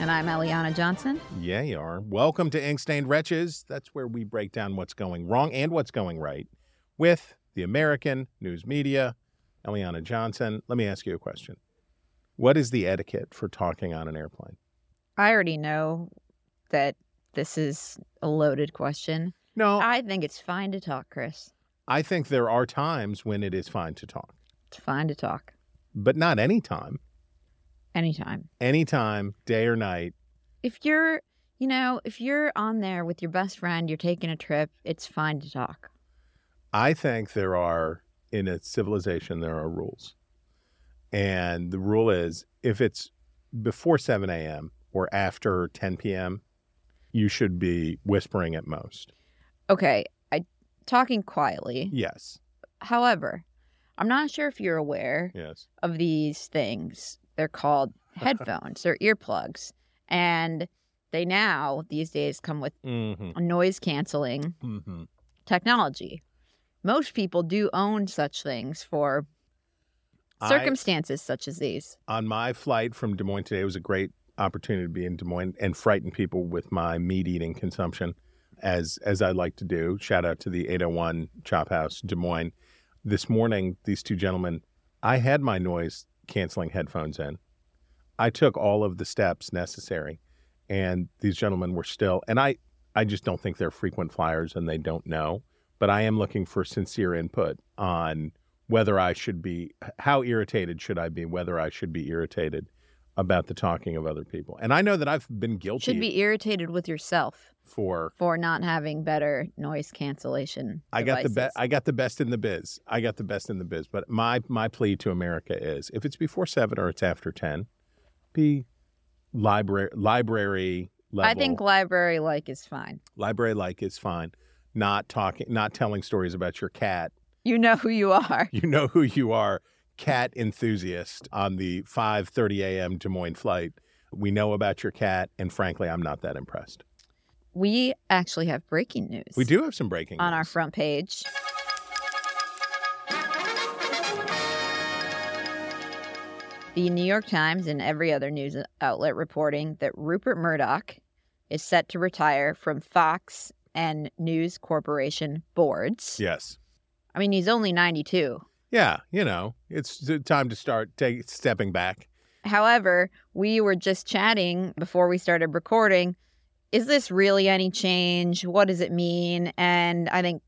And I'm Eliana Johnson. Yeah, you are. Welcome to Ink Stained Wretches. That's where we break down what's going wrong and what's going right with the American news media. Eliana Johnson, let me ask you a question. What is the etiquette for talking on an airplane? I already know that this is a loaded question. No, I think it's fine to talk, Chris. I think there are times when it is fine to talk, It's fine to talk but not any time. Anytime. Anytime, day or night. If you're, you know, if you're on there with your best friend, you're taking a trip, it's fine to talk. I think there are, in a civilization, there are rules. And the rule is if it's before 7 a.m. or after 10 p.m., you should be whispering at most. Okay, I talking quietly. Yes. However, I'm not sure if you're aware Yes. of these things. They're called headphones or earplugs. And they now, these days, come with Mm-hmm. noise canceling Mm-hmm. technology. Most people do own such things for circumstances such as these. on my flight from Des Moines today, it was a great opportunity to be in Des Moines and frighten people with my meat eating consumption, as as I like to do. Shout out to the 801 Chop House, Des Moines. This morning, these two gentlemen, I had my noise canceling headphones in. I took all of the steps necessary, and these gentlemen were still. And I, I just don't think they're frequent flyers, and they don't know. But I am looking for sincere input on whether I should be, how irritated should I be, whether I should be irritated about the talking of other people. And I know that I've been guilty Should be irritated with yourself for. for not having better noise cancellation. I got the best. I got the best in the biz. I got the best in the biz. But my my plea to America is: if it's before seven or it's after ten, be library library level. I think library like is fine. library like is fine. Not talking, not telling stories about your cat. You know who you are. You know who you are, cat enthusiast on the 5:30 a.m. Des Moines flight. We know about your cat, and frankly, I'm not that impressed. We actually have breaking news. We do have some breaking on our front page. The New York Times and every other news outlet reporting that Rupert Murdoch is set to retire from Fox and News Corporation boards. Yes. I mean, he's only 92. Yeah, you know, it's time to start take, stepping back. However, we were just chatting before we started recording. Is this really any change? What does it mean? And I think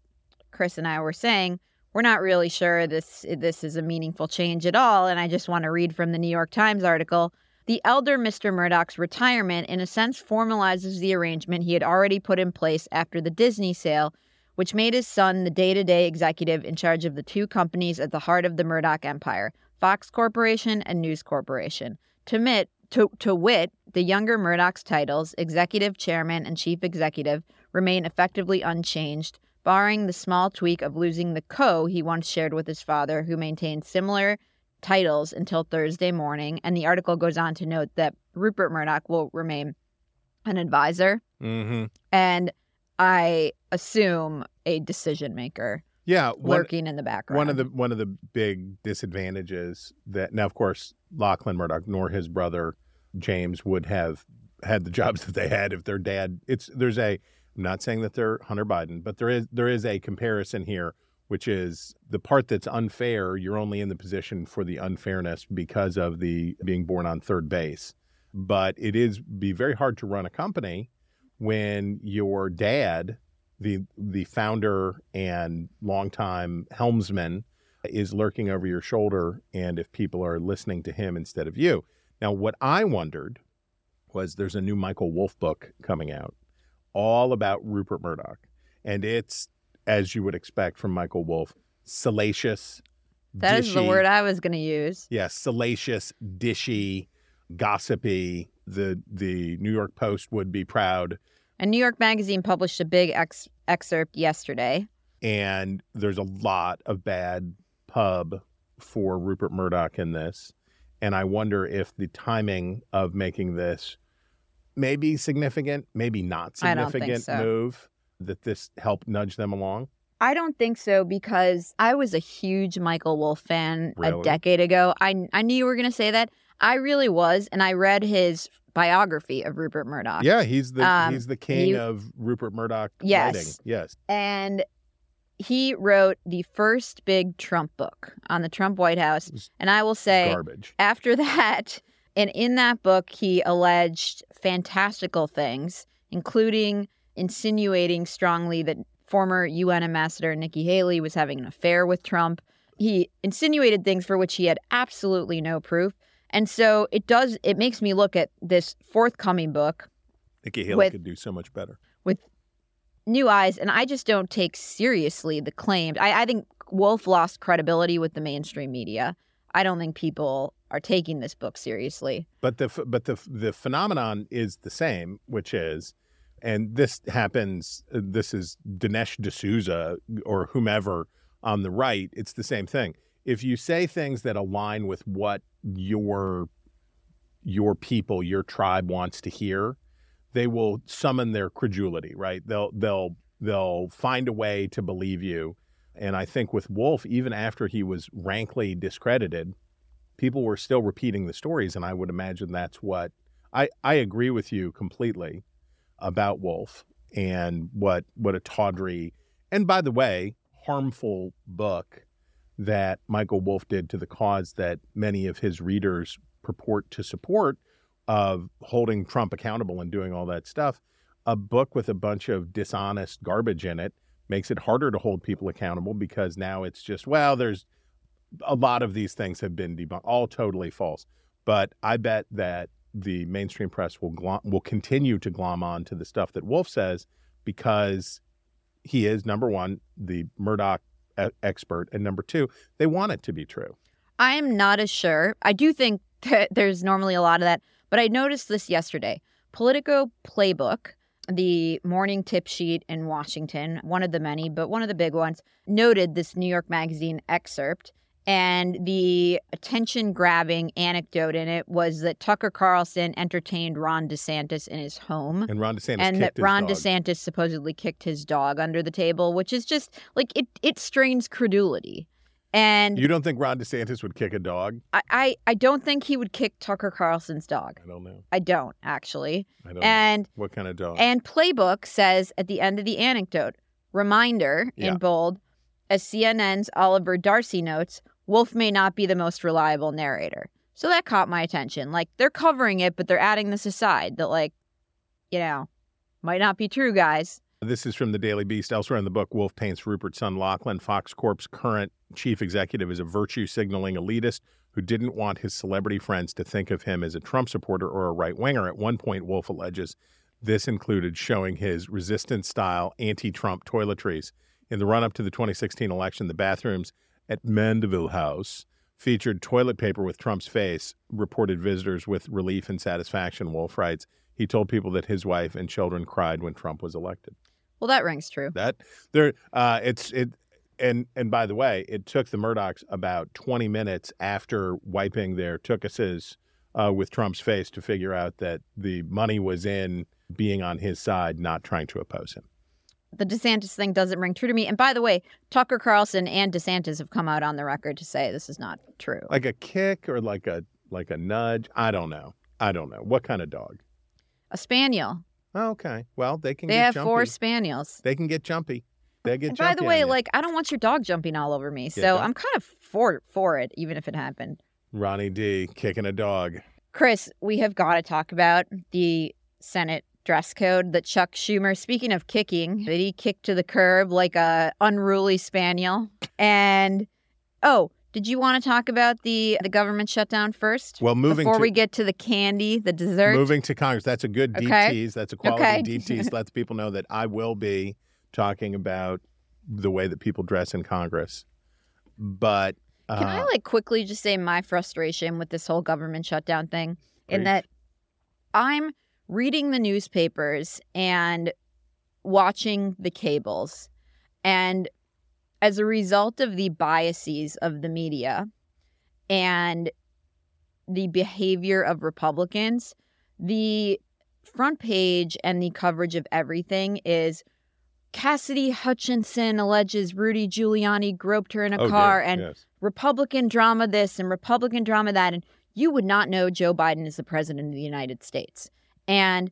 Chris and I were saying we're not really sure this this is a meaningful change at all. And I just want to read from the New York Times article. The elder Mr. Murdoch's retirement, in a sense, formalizes the arrangement he had already put in place after the Disney sale, which made his son the day to day executive in charge of the two companies at the heart of the Murdoch empire Fox Corporation and News Corporation. To, mit, to, to wit, the younger Murdoch's titles, executive chairman and chief executive, remain effectively unchanged, barring the small tweak of losing the co he once shared with his father, who maintained similar titles until Thursday morning. And the article goes on to note that Rupert Murdoch will remain an advisor Mm-hmm. and I assume a decision maker Yeah, one, lurking in the background. one of the one of the big disadvantages that now, of course, Lachlan Murdoch nor his brother James would have had the jobs that they had if their dad. It's there's a. I'm not saying that they're Hunter Biden, but there is there is a comparison here, which is the part that's unfair. You're only in the position for the unfairness because of the being born on third base. But it is be very hard to run a company when your dad, the the founder and longtime helmsman, is lurking over your shoulder, and if people are listening to him instead of you. Now, what I wondered was there's a new Michael Wolff book coming out, all about Rupert Murdoch, and it's as you would expect from Michael Wolff, salacious. That is the word I was going to use. Yes, salacious, dishy, gossipy. The the New York Post would be proud And New York Magazine published a big ex- excerpt yesterday. and there's a lot of bad pub for Rupert Murdoch in this. And I wonder if the timing of making this maybe significant, maybe not I don't think significant so. move that this helped nudge them along. I don't think so because I was a huge Michael Wolff fan a decade ago. I I knew you were going to say that. I really was, and I read his biography of Rupert Murdoch. Yeah, he's the Um, he's the king he- of Rupert Murdoch Yes. writing. Yes. and he wrote the first big Trump book on the Trump White House. And I will say, Garbage. after that, and in that book, he alleged fantastical things, including insinuating strongly that former UN Ambassador Nikki Haley was having an affair with Trump. He insinuated things for which he had absolutely no proof. And so it does, it makes me look at this forthcoming book Nikki Haley with- could do so much better. with new eyes, and I just don't take seriously the claimed. I, I think Wolff lost credibility with the mainstream media. I don't think people are taking this book seriously. But the but the the phenomenon is the same, which is, and this happens. uh, This is Dinesh D'Souza or whomever on the right. It's the same thing. If you say things that align with what your your people, your tribe wants to hear, they will summon their credulity. Right? They'll they'll they'll find a way to believe you. And I think with Wolff, even after he was rankly discredited, people were still repeating the stories and i would imagine that's what i i agree with you completely about wolff and what what a tawdry and by the way harmful book that michael wolff did to the cause that many of his readers purport to support of holding trump accountable and doing all that stuff a book with a bunch of dishonest garbage in it makes it harder to hold people accountable because now it's just well there's a lot of these things have been debunked, all totally false. But I bet that the mainstream press will glom, will continue to glom on to the stuff that Wolff says because he is number one the Murdoch expert, and number two they want it to be true. I am not as sure. I do think that there's normally a lot of that, but I noticed this yesterday. Politico Playbook, the morning tip sheet in Washington, one of the many, but one of the big ones, noted this New York Magazine excerpt. And the attention grabbing anecdote in it was that Tucker Carlson entertained Ron DeSantis in his home And Ron DeSantis and that Ron dog. DeSantis supposedly kicked his dog under the table, which is just like it it strains credulity. And You don't think Ron DeSantis would kick a dog? I, I, I don't think he would kick Tucker Carlson's dog. I don't know. I don't actually. I don't And know. What kind of dog? and Playbook says at the end of the anecdote, reminder Yeah. in bold, as CNN's Oliver Darcy notes, Wolff may not be the most reliable narrator. So that caught my attention. Like they're covering it, but they're adding this aside that like, you know, might not be true, guys. This is from the Daily Beast. Elsewhere in the book, Wolff paints Rupert's son Lachlan, Fox Corp's current chief executive, as a virtue signaling elitist who didn't want his celebrity friends to think of him as a Trump supporter or a right winger. At one point, Wolff alleges this included showing his resistance style anti Trump toiletries. In the run up to the 2016 election, the bathrooms at Mandeville House featured toilet paper with Trump's face, reported visitors with relief and satisfaction, Wolff writes. He told people that his wife and children cried when Trump was elected. Well, that rings true. That there, uh, it's it, and and by the way, it took the Murdochs about twenty minutes after wiping their tookuses uh, with Trump's face to figure out that the money was in being on his side, not trying to oppose him. The DeSantis thing doesn't ring true to me. And by the way, Tucker Carlson and DeSantis have come out on the record to say this is not true. Like a kick or like a like a nudge. I don't know. I don't know what kind of dog. A spaniel. Oh, okay. Well, they can They get have jumpy. four spaniels. They can get jumpy. They get And by the way, like I don't want your dog jumping all over me. So. I'm kind of for for it, even if it happened. Ronnie D kicking a dog. Chris, we have got to talk about the Senate dress code that Chuck Schumer, speaking of kicking, that he kicked to the curb like a unruly spaniel. And oh, did you want to talk about the the government shutdown first? Well, moving to before to, we get to the candy, the dessert. Moving to Congress. That's a good deep Okay. tease. That's a quality Okay. deep tease. Lets people know that I will be talking about the way that people dress in Congress. But uh, Can I like quickly just say my frustration with this whole government shutdown thing? In that I'm reading the newspapers and watching the cables. And as a result of the biases of the media and the behavior of Republicans, the front page and the coverage of everything is Cassidy Hutchinson alleges Rudy Giuliani groped her in a Oh, car dear, and yes. Republican drama this and Republican drama that. And you would not know Joe Biden is the president of the United States. And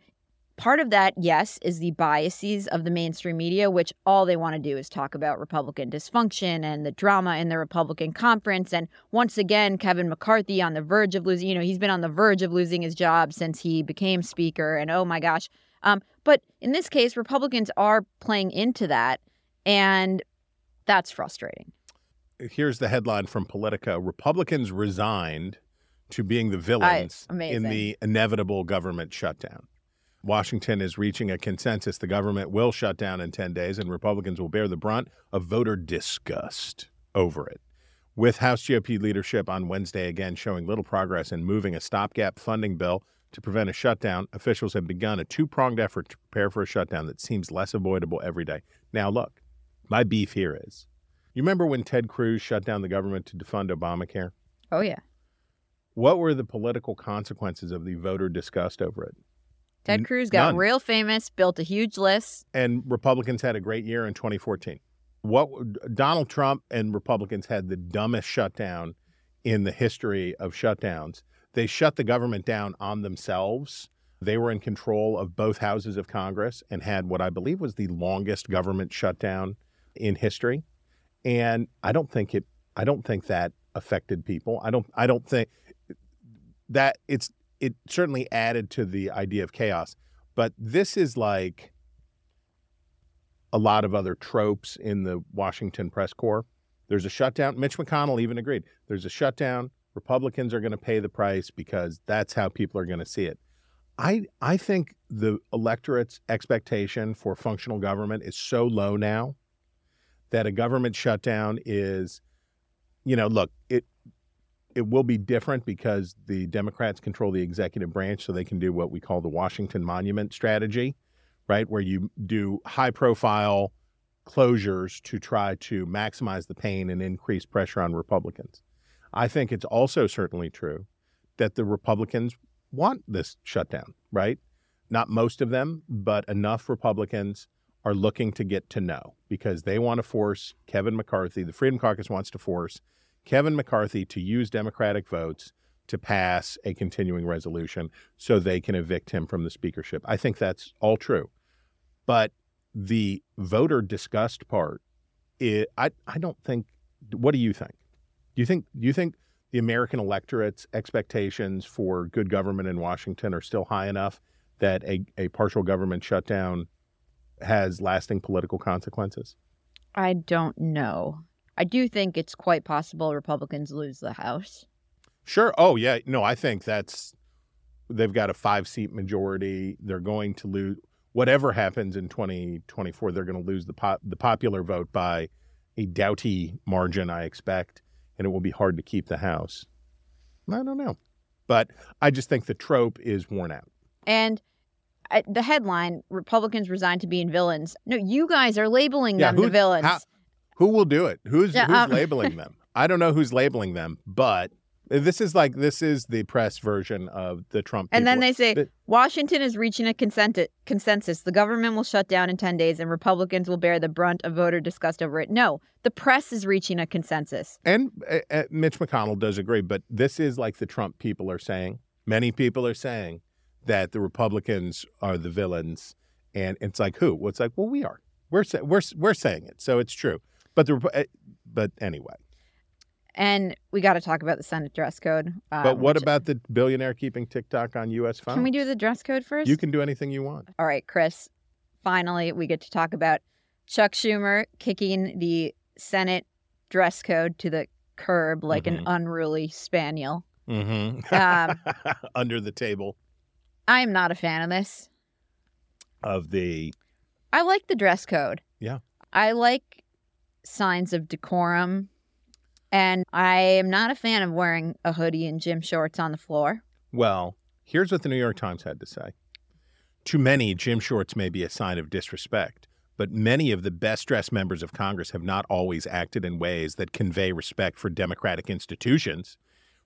part of that, yes, is the biases of the mainstream media, which all they want to do is talk about Republican dysfunction and the drama in the Republican conference. And once again, Kevin McCarthy on the verge of losing, you know, he's been on the verge of losing his job since he became speaker. And oh my gosh. Um, but in this case, Republicans are playing into that. And that's frustrating. Here's the headline from Politico Republicans resigned to being the villains in the inevitable government shutdown. Washington is reaching a consensus the government will shut down in 10 days, and Republicans will bear the brunt of voter disgust over it. With House GOP leadership on Wednesday again showing little progress in moving a stopgap funding bill to prevent a shutdown, officials have begun a two pronged effort to prepare for a shutdown that seems less avoidable every day. Now, look, my beef here is you remember when Ted Cruz shut down the government to defund Obamacare? Oh, yeah. What were the political consequences of the voter disgust over it? Ted Cruz got none. real famous, built a huge list. and Republicans had a great year in 2014. What Donald Trump and Republicans had the dumbest shutdown in the history of shutdowns. They shut the government down on themselves. They were in control of both houses of Congress and had what I believe was the longest government shutdown in history. And I don't think it I don't think that affected people. I don't I don't think that it's it certainly added to the idea of chaos. But this is like a lot of other tropes in the Washington press corps. There's a shutdown. Mitch McConnell even agreed. There's a shutdown. Republicans are going to pay the price because that's how people are going to see it. I I think the electorate's expectation for functional government is so low now that a government shutdown is, you know, look, it it will be different because the Democrats control the executive branch, so they can do what we call the Washington Monument strategy, right? Where you do high profile closures to try to maximize the pain and increase pressure on Republicans. I think it's also certainly true that the Republicans want this shutdown, right? Not most of them, but enough Republicans are looking to get to know because they want to force Kevin McCarthy, the Freedom Caucus wants to force Kevin McCarthy to use Democratic votes to pass a continuing resolution so they can evict him from the speakership. I think that's all true. But the voter disgust part, it, I, I don't think, what do you think? Do you think, do you think the American electorate's expectations for good government in Washington are still high enough that a, a partial government shutdown has lasting political consequences? I don't know. I do think it's quite possible Republicans lose the House. Sure. Oh, yeah. No, I think that's they've got a five seat majority. They're going to lose whatever happens in 2024. They're going to lose the pop, the popular vote by a doughty margin, I expect, and it will be hard to keep the House. I don't know, but I just think the trope is worn out. And uh, the headline Republicans resign to being villains. No, you guys are labeling Yeah, them the villains. how- Who will do it? Who's Yeah, who's um, labeling them? I don't know who's labeling them, but this is like this is the press version of the Trump. and then they say But- Washington is reaching a consent- consensus. The government will shut down in 10 days and Republicans will bear the brunt of voter disgust over it. No, the press is reaching a consensus. And uh, uh, Mitch McConnell does agree, but this is like the Trump people are saying. Many people are saying that the Republicans are the villains, and it's like who? Well, it's like well, we are. We're sa- we're we're saying it, so it's true. But the uh, but anyway. And we got to talk about the Senate dress code. uh, But what which- about the billionaire keeping TikTok on U.S. phones? Can we do the dress code first? You can do anything you want. All right, Chris. Finally, we get to talk about Chuck Schumer kicking the Senate dress code to the curb like an unruly spaniel. Mm-hmm. Um, Under the table I am not a fan of this. of the I like the dress code. Yeah. I like signs of decorum. And I am not a fan of wearing a hoodie and gym shorts on the floor. well. Here's what the New York Times had to say. to many, gym Shorts may be a sign of disrespect, but many of the best dressed members of Congress have not always acted in ways that convey respect for democratic institutions.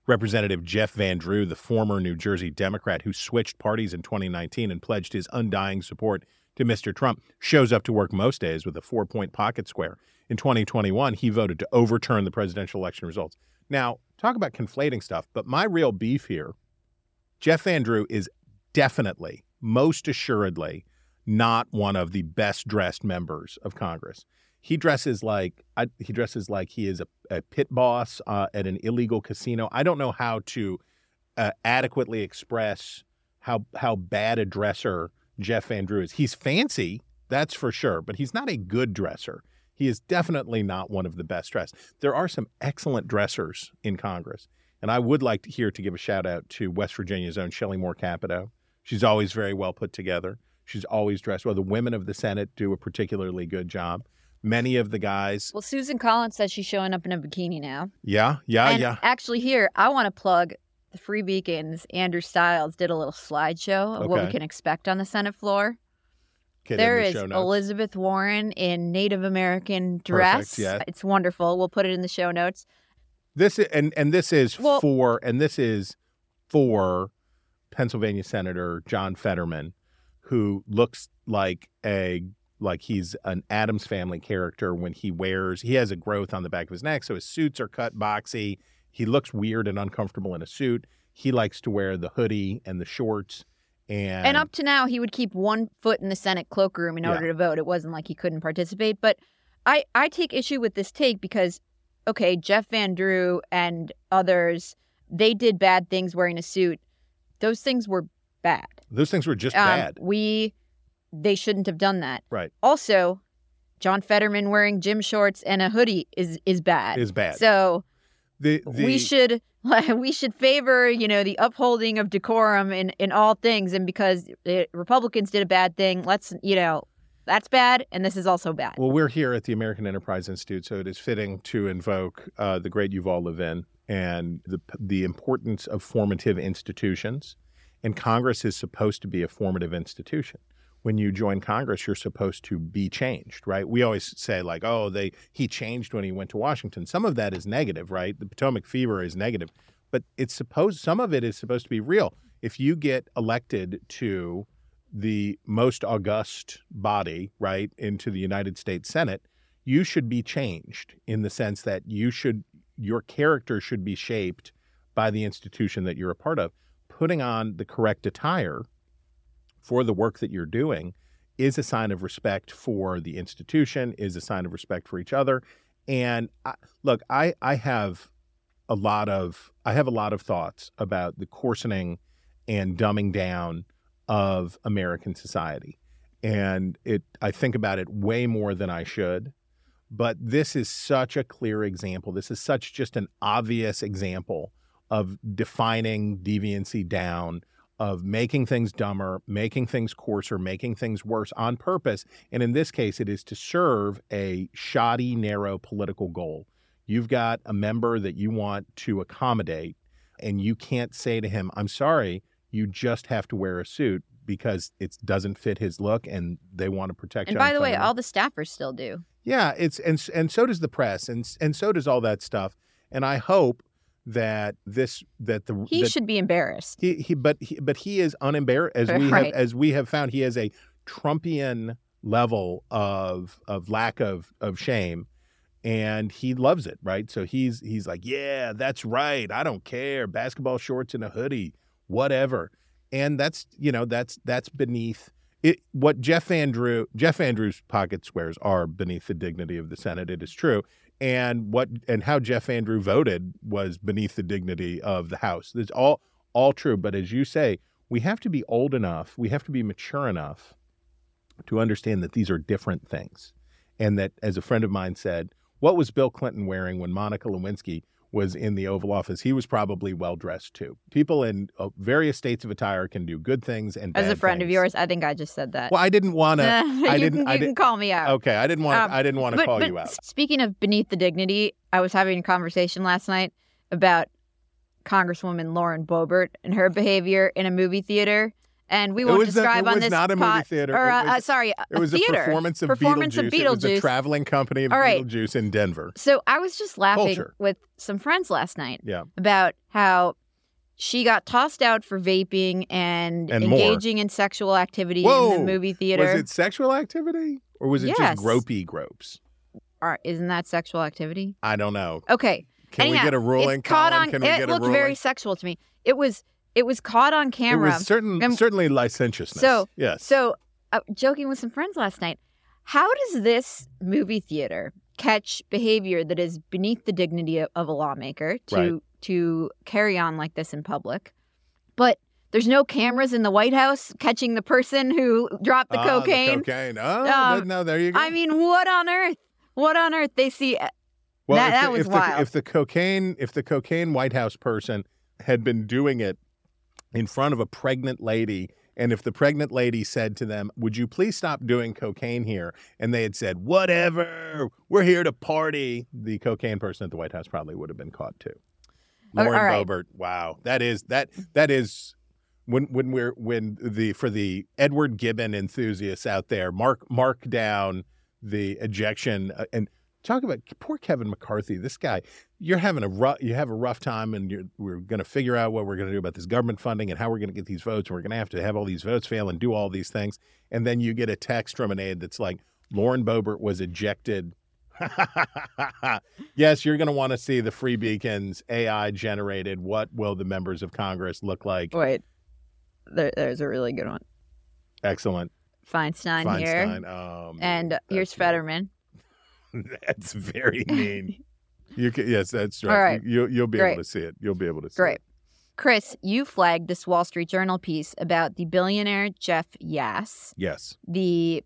Representative Jeff Van Drew, the former New Jersey Democrat who switched parties in 2019 and pledged his undying support to Mr. Trump, shows up to work most days with a four point pocket square. In 2021, he voted to overturn the presidential election results. Now, talk about conflating stuff, but my real beef here Jeff Van Drew is definitely, most assuredly, not one of the best dressed members of Congress. He dresses like I, he dresses like he is a, a pit boss uh, at an illegal casino. I don't know how to uh, adequately express how how bad a dresser Jeff Van Drew is. He's fancy, that's for sure, but he's not a good dresser. He is definitely not one of the best dressed. There are some excellent dressers in Congress. And I would like to here to give a shout out to West Virginia's own Shelley Moore Capito. She's always very well put together. She's always dressed well. The women of the Senate do a particularly good job. Many of the guys. Well, Susan Collins says she's showing up in a bikini now. Yeah, yeah, and yeah. Actually, here, I want to plug the Free Beacons. Andrew Stiles did a little slideshow of what we can expect on the Senate floor. Kid in the is show notes. Elizabeth Warren in Native American dress. yeah. It's wonderful. We'll put it in the show notes. This is, and and this is Well- for and this is for Pennsylvania Senator John Fetterman, who looks like a like he's an Addams Family character when he wears he has a growth on the back of his neck, so his suits are cut boxy. He looks weird and uncomfortable in a suit. He likes to wear the hoodie and the shorts. And, And up to now, he would keep one foot in the Senate cloakroom in Yeah. order to vote. It wasn't like he couldn't participate. But I, I take issue with this take because, okay, Jeff Van Drew and others, they did bad things wearing a suit. Those things were bad. those things were just Um, bad, We, they shouldn't have done that. right? Also, John Fetterman wearing gym shorts and a hoodie is is bad. Is bad. So the, the we should we should favor you know the upholding of decorum in in all things and because the republicans did a bad thing let's you know that's bad and this is also bad Well, we're here at the American Enterprise Institute, so it is fitting to invoke uh, the great Yuval Levin and the the importance of formative institutions. And Congress is supposed to be a formative institution. When you join Congress, you're supposed to be changed, right? We always say like, "Oh, they he changed when he went to Washington." Some of that is negative, right? The Potomac fever is negative, but it's supposed some of it is supposed to be real. If you get elected to the most august body, right, into the United States Senate, you should be changed in the sense that you should your character should be shaped by the institution that you're a part of. Putting on the correct attire for the work that you're doing is a sign of respect for the institution, is a sign of respect for each other. And I, look, I I have a lot of I have a lot of thoughts about the coarsening and dumbing down of American society. And it I think about it way more than I should. But this is such a clear example. This is such just an obvious example of defining deviancy down, of making things dumber, making things coarser, making things worse on purpose. And in this case, it is to serve a shoddy, narrow political goal. You've got a member that you want to accommodate, and you can't say to him, I'm sorry, you just have to wear a suit because it doesn't fit his look and they want to protect and John by the way all the staffers still do Yeah, it's and and so does the press and and so does all that stuff. And I hope that this that the he that should be embarrassed he, he but he, but he is unembarrassed as we Right. have as we have found he has a Trumpian level of of lack of of shame and he loves it, right? So he's he's like, "Yeah, that's right. I don't care. Basketball shorts and a hoodie, whatever." And that's, you know, that's that's beneath it what Jeff Van Drew Jeff Van Drew's pocket squares are beneath the dignity of the Senate, it is true. And what and how Jeff Van Drew voted was beneath the dignity of the House. It's all all true, but as you say, we have to be old enough, we have to be mature enough to understand that these are different things. And that, as a friend of mine said, what was Bill Clinton wearing when Monica Lewinsky was in the Oval Office? He was probably well dressed too. People in uh, various states of attire can do good things and as a friend of yours i think i just said that Well, I didn't want to. you I didn't. you I can didn't. call me out Okay, I didn't want. Um, I didn't want to call but you out. Speaking of beneath the dignity, I was having a conversation last night about Congresswoman Lauren Boebert and her behavior in a movie theater. And we It won't was a- describe it was not a movie theater. Or It uh, was- uh, sorry, a, It was theater. a performance of performance Beetlejuice. of It was a traveling company of All right. Beetlejuice in Denver. So I was just laughing Culture. with some friends last night Yeah. about how she got tossed out for vaping and, And more. engaging in sexual activity in Whoa. the movie theater. Was it sexual activity or was it Yes. just gropey gropes? Or- isn't that sexual activity? I don't know. Okay. Can we get a ruling? It's caught on. Can we it get a looked ruling? very sexual to me. It was. It was caught on camera. It was certain, And- certainly licentiousness. So- yes. So, uh, joking with some friends last night, how does this movie theater catch behavior that is beneath the dignity of, of a lawmaker to Right. to carry on like this in public? But there's no cameras in the White House catching the person who dropped the Ah, cocaine. cocaine. Oh, Um, no, there you go. I mean, what on earth? What on earth? They see. uh, well, that- if that the, was if wild. The, if the cocaine, if the cocaine White House person had been doing it in front of a pregnant lady, and if the pregnant lady said to them, "Would you please stop doing cocaine here?" and they had said, "Whatever, we're here to party," the cocaine person at the White House probably would have been caught too. Oh, Lauren all right. Boebert. Wow, that is that that is when when we're when the for the Edward Gibbon enthusiasts out there mark mark down the ejection uh, and talk about poor Kevin McCarthy. This guy, you're having a rough you have a rough time, and you're, we're going to figure out what we're going to do about this government funding and how we're going to get these votes. And we're going to have to have all these votes fail and do all these things, and then you get a text from an aide that's like Lauren Boebert was ejected. yes, you're going to want to see the free beacons AI generated. What will the members of Congress look like? Wait, there, there's a really good one. Excellent. Feinstein, here, Feinstein. Oh, man, and here's. Fetterman. That's very mean. You can, yes, that's right. All right. You, you'll be Great. able to see it. You'll be able to see it. Great. it. Chris, you flagged this Wall Street Journal piece about the billionaire Jeff Yass, Yes. the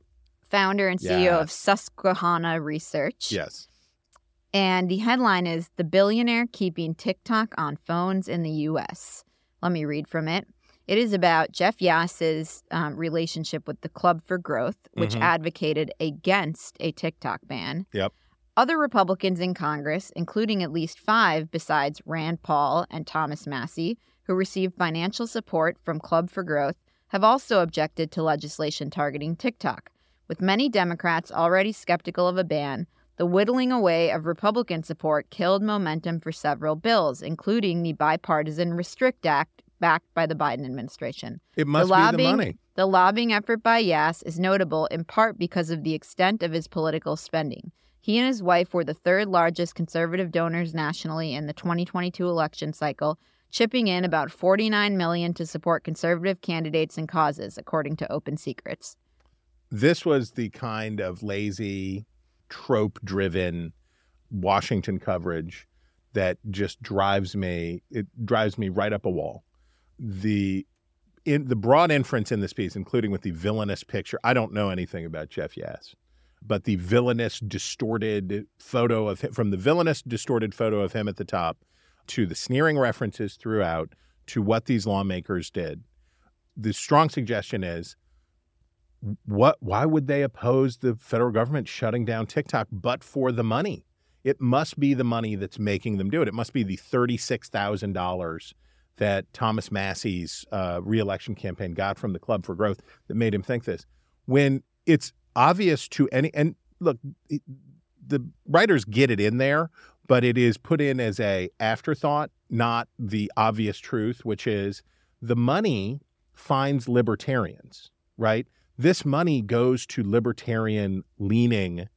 founder and CEO of Susquehanna Research. Yes. And the headline is The Billionaire Keeping TikTok on Phones in the U.S. Let me read from it. It is about Jeff Yass's um, relationship with the Club for Growth, which Mhm. advocated against a TikTok ban. Yep. Other Republicans in Congress, including at least five besides Rand Paul and Thomas Massie, who received financial support from Club for Growth, have also objected to legislation targeting TikTok. With many Democrats already skeptical of a ban, the whittling away of Republican support killed momentum for several bills, including the bipartisan Restrict Act backed by the Biden administration. It must the be lobbying, the money. The lobbying effort by Yass is notable in part because of the extent of his political spending. He and his wife were the third largest conservative donors nationally in the 2022 election cycle, chipping in about 49 million to support conservative candidates and causes, according to Open Secrets. This was the kind of lazy, trope driven Washington coverage that just drives me it drives me right up a wall. The in the broad inference in this piece, including with the villainous picture, I don't know anything about Jeff Yass, but the villainous distorted photo of him from the villainous distorted photo of him at the top to the sneering references throughout to what these lawmakers did. The strong suggestion is what why would they oppose the federal government shutting down TikTok but for the money? It must be the money that's making them do it. It must be the $36,000 that Thomas Massie's uh, reelection campaign got from the Club for Growth that made him think this. When it's obvious to any, and look, it, the writers get it in there, but it is put in as a afterthought, not the obvious truth, which is the money finds libertarians, right? This money goes to libertarian leaning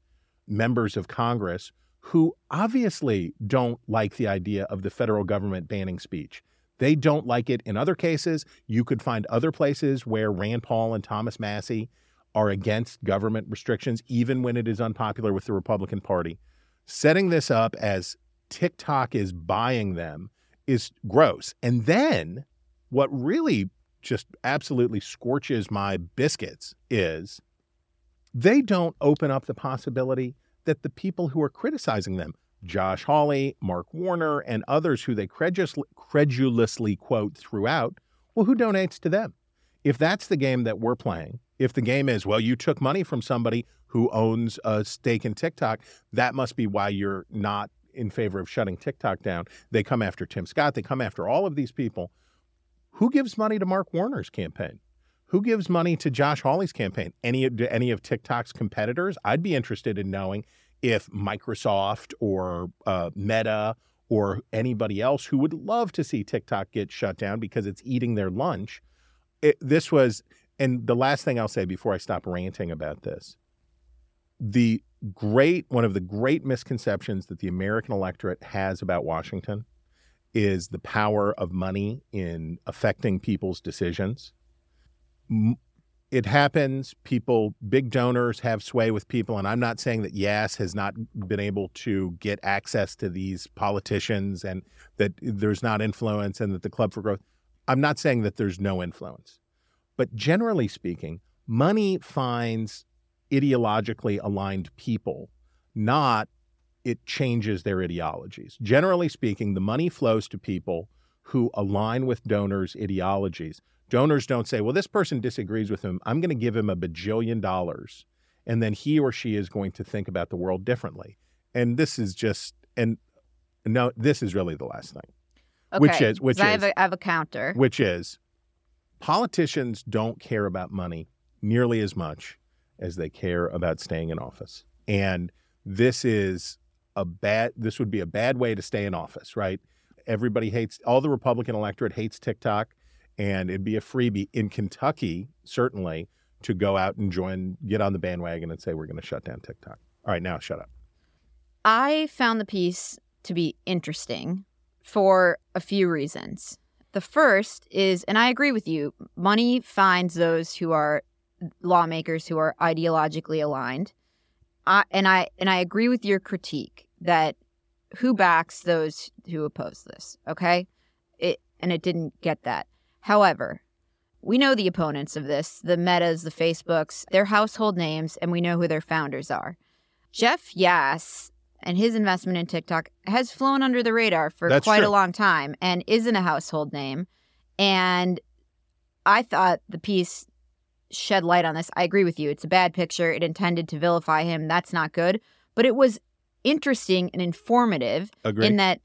members of Congress who obviously don't like the idea of the federal government banning speech. They don't like it in other cases. You could find other places where Rand Paul and Thomas Massie are against government restrictions, even when it is unpopular with the Republican Party. Setting this up as TikTok is buying them is gross. And then what really just absolutely scorches my biscuits is they don't open up the possibility that the people who are criticizing them, Josh Hawley, Mark Warner, and others who they credulous- credulously quote throughout, well, who donates to them? If that's the game that we're playing, if the game is, well, you took money from somebody who owns a stake in TikTok, that must be why you're not in favor of shutting TikTok down. They come after Tim Scott, they come after all of these people. Who gives money to Mark Warner's campaign? Who gives money to Josh Hawley's campaign? Any of any of TikTok's competitors? I'd be interested in knowing if Microsoft or uh, Meta or anybody else who would love to see TikTok get shut down because it's eating their lunch. It, this was, and the last thing I'll say before I stop ranting about this the great, one of the great misconceptions that the American electorate has about Washington is the power of money in affecting people's decisions. It happens. People, big donors have sway with people. And I'm not saying that Yass has not been able to get access to these politicians and that there's not influence and that the Club for Growth. I'm not saying that there's no influence. But generally speaking, money finds ideologically aligned people, not it changes their ideologies. Generally speaking, the money flows to people who align with donors' ideologies. Donors don't say, well, this person disagrees with him. I'm going to give him a bajillion dollars. And then he or she is going to think about the world differently. And this is just, and no, this is really the last thing, Okay. Which is- which 'cause I have, a, I have a counter. which is politicians don't care about money nearly as much as they care about staying in office. And this is a bad this would be a bad way to stay in office, right? Everybody hates all the Republican electorate hates TikTok and it'd be a freebie in Kentucky certainly to go out and join get on the bandwagon and say we're going to shut down TikTok. All right, now shut up. I found the piece to be interesting for a few reasons. The first is, and I agree with you, money finds those who are lawmakers who are ideologically aligned. I, and I and I agree with your critique that who backs those who oppose this, okay? It and it didn't get that. However, we know the opponents of this, the Metas, the Facebooks, they're household names and we know who their founders are. Jeff Yass and his investment in TikTok has flown under the radar for That's quite true. a long time and isn't a household name. And I thought the piece shed light on this. I agree with you. It's a bad picture. It intended to vilify him. That's not good. But it was interesting and informative Agree. in that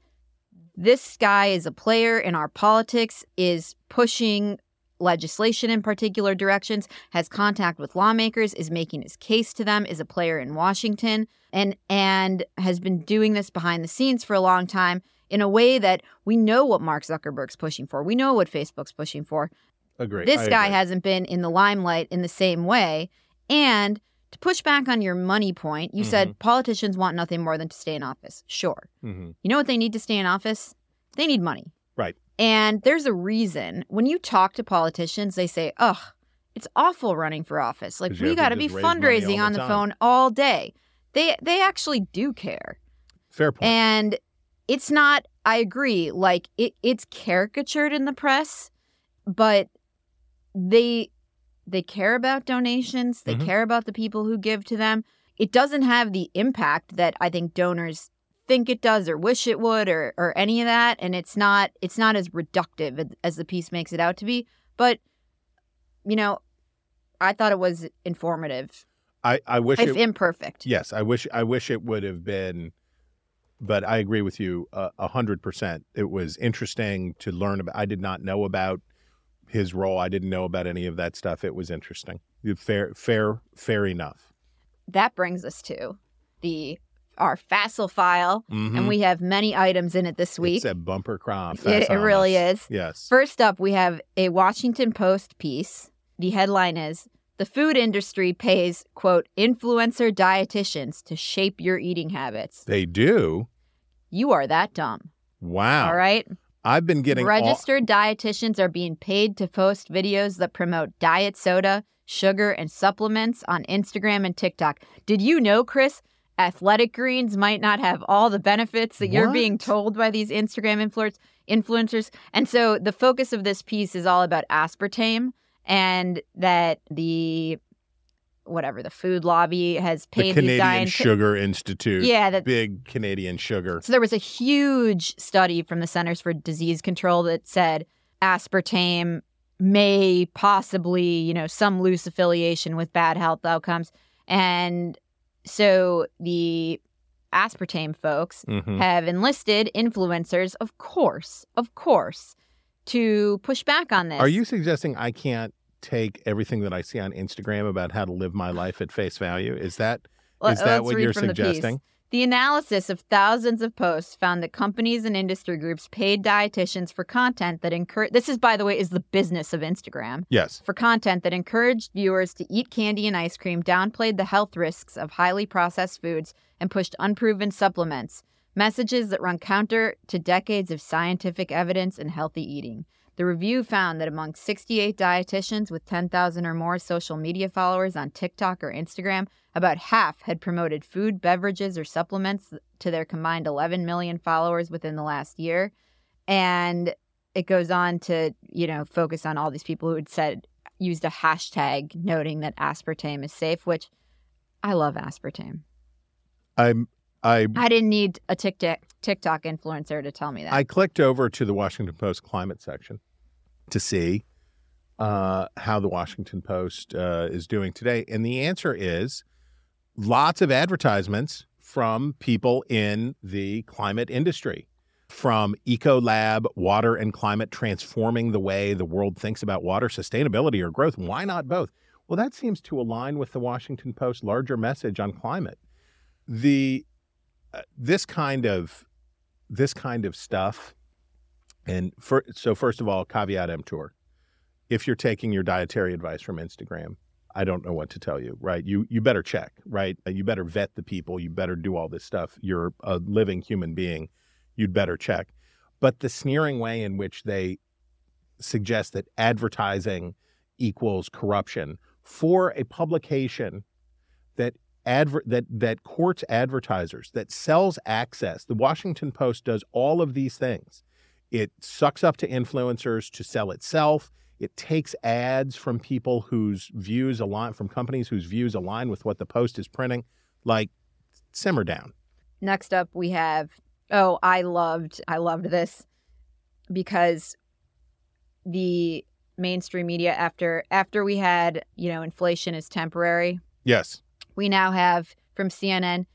this guy is a player in our politics, is pushing legislation in particular directions, has contact with lawmakers, is making his case to them, is a player in Washington, and and has been doing this behind the scenes for a long time in a way that we know what Mark Zuckerberg's pushing for. We know what Facebook's pushing for. agree. This I guy agree. hasn't been in the limelight in the same way. And to push back on your money point, you Mm-hmm. said politicians want nothing more than to stay in office. Sure. Mhm. You know what they need to stay in office? They need money. Right. And there's a reason when you talk to politicians, they say, ugh, it's awful running for office. Like, we got to be just raise money fundraising all on the the time." phone all day. They they actually do care. Fair point. And it's not, I agree, like it, it's caricatured in the press, but they they care about donations, they Mhm. care about the people who give to them. It doesn't have the impact that I think donors think it does or wish it would or or any of that and it's not it's not as reductive as- as the piece makes it out to be, but you know, I thought it was informative, I, I wish if it, imperfect. Yes, I wish I wish it would have been, but I agree with you uh, a hundred percent. It was interesting to learn about. I did not know about his role. I didn't know about any of that stuff. It was interesting. Fair, fair, fair enough. that brings us to the our facile file, Mhm. and we have many items in it this week. It's a bumper crop. It, it really is. Yes. First up, we have a Washington Post piece. The headline is The food industry pays, quote, influencer dietitians to shape your eating habits. they do. You are that dumb. Wow. All right. I've been getting all- Registered dietitians are being paid to post videos that promote diet soda, sugar, and supplements on Instagram and TikTok. Did you know, Chris? Athletic greens might not have all the benefits that you're being told by these Instagram influencers. Influencers, and so the focus of this piece is all about aspartame, and that the whatever the food lobby has paid these Canadian Sugar Institute. Yeah, that big Canadian sugar. so there was a huge study from the Centers for Disease Control that said aspartame may possibly, you know, some loose affiliation with bad health outcomes. And so the aspartame folks Mhm. have enlisted influencers, of course, of course, to push back on this. Are you suggesting I can't take everything that I see on Instagram about how to live my life at face value? Is that is that what you're from the suggesting? The analysis of thousands of posts found that companies and industry groups paid dietitians for content that encourage. This is, by the way, is the business of Instagram. Yes. For content that encouraged viewers to eat candy and ice cream, downplayed the health risks of highly processed foods, and pushed unproven supplements. Messages that run counter to decades of scientific evidence and healthy eating. The review found that among 68 dietitians with 10,000 or more social media followers on TikTok or Instagram, about half had promoted food, beverages, or supplements to their combined 11 million followers within the last year. And it goes on to, you know, focus on all these people who had said, used a hashtag noting that aspartame is safe, which I love aspartame. I'm I I didn't need a TikTok TikTok influencer to tell me that. I clicked over to the Washington Post climate section to see uh, how the Washington Post uh, is doing today, and the answer is lots of advertisements from people in the climate industry, from Ecolab, Water and Climate Transforming the Way the World Thinks About Water Sustainability or Growth. Why not both? Well, that seems to align with the Washington Post larger message on climate. The Uh, this kind of this kind of stuff, and for, so first of all, caveat emptor. If you're taking your dietary advice from Instagram, I don't know what to tell you, right? You you better check, right? Uh, you better vet the people. You better do all this stuff. You're a living human being. You'd better check. But the sneering way in which they suggest that advertising equals corruption for a publication adver- that that courts advertisers that sells access. The Washington Post does all of these things. It sucks up to influencers to sell itself. It takes ads from people whose views align from companies whose views align with what the Post is printing. Like simmer down. Next up, we have oh, I loved I loved this because the mainstream media after after we had you know inflation is temporary. Yes. We now have from CNN,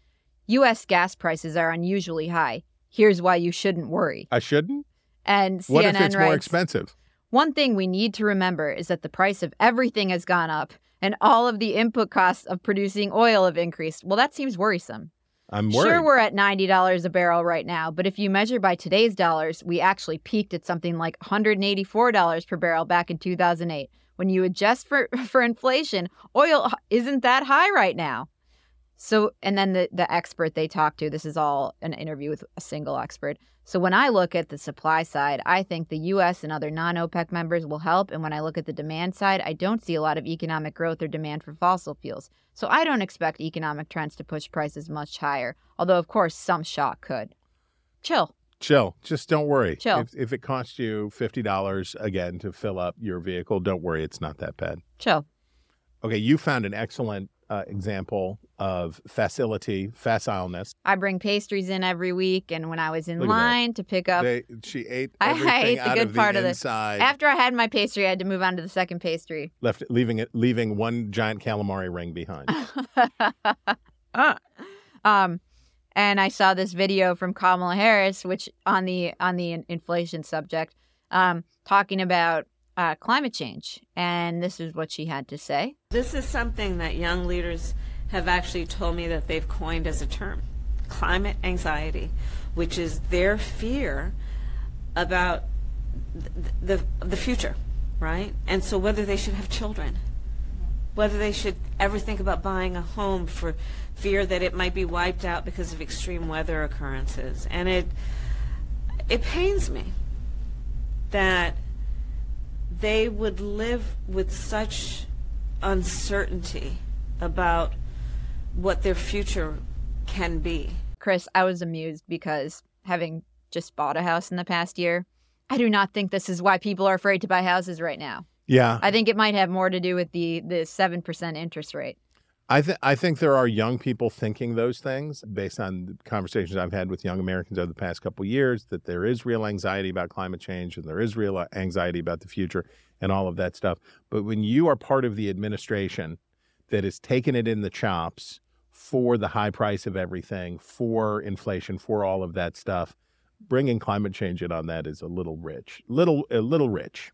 U.S. gas prices are unusually high. Here's why you shouldn't worry. I shouldn't. And CNN What if it's writes, more expensive? One thing we need to remember is that the price of everything has gone up and all of the input costs of producing oil have increased. Well, that seems worrisome. I'm worried. Sure, we're at $90 a barrel right now, but if you measure by today's dollars, we actually peaked at something like $184 per barrel back in 2008. When you adjust for, for inflation, oil isn't that high right now. So, and then the, the expert they talked to, this is all an interview with a single expert. So, when I look at the supply side, I think the US and other non OPEC members will help. And when I look at the demand side, I don't see a lot of economic growth or demand for fossil fuels. So, I don't expect economic trends to push prices much higher, although, of course, some shock could. Chill. Chill. Just don't worry. Chill. If, if it costs you fifty dollars again to fill up your vehicle, don't worry. It's not that bad. Chill. Okay, you found an excellent uh, example of facility, facileness. I bring pastries in every week, and when I was in Look line to pick up, They, she ate I everything ate the good of part the of inside, after I had my pastry, I had to move on to the second pastry. left leaving it, leaving one giant calamari ring behind. um, and I saw this video from Kamala Harris, which on the on the in- inflation subject, um, talking about uh, climate change, and this is what she had to say. This is something that young leaders have actually told me that they've coined as a term climate anxiety, which is their fear about the, the, the future, right? And so whether they should have children, whether they should ever think about buying a home for fear that it might be wiped out because of extreme weather occurrences. And it, it pains me that they would live with such uncertainty about what their future can be. Chris, I was amused because having just bought a house in the past year, I do not think this is why people are afraid to buy houses right now. yeah, I think it might have more to do with the the seven percent interest rate. I think I think there are young people thinking those things based on the conversations I've had with young Americans over the past couple years. That there is real anxiety about climate change and there is real anxiety about the future and all of that stuff. But when you are part of the administration that has taken it in the chops for the high price of everything, for inflation, for all of that stuff, bringing climate change in on that is a little rich, little a little rich.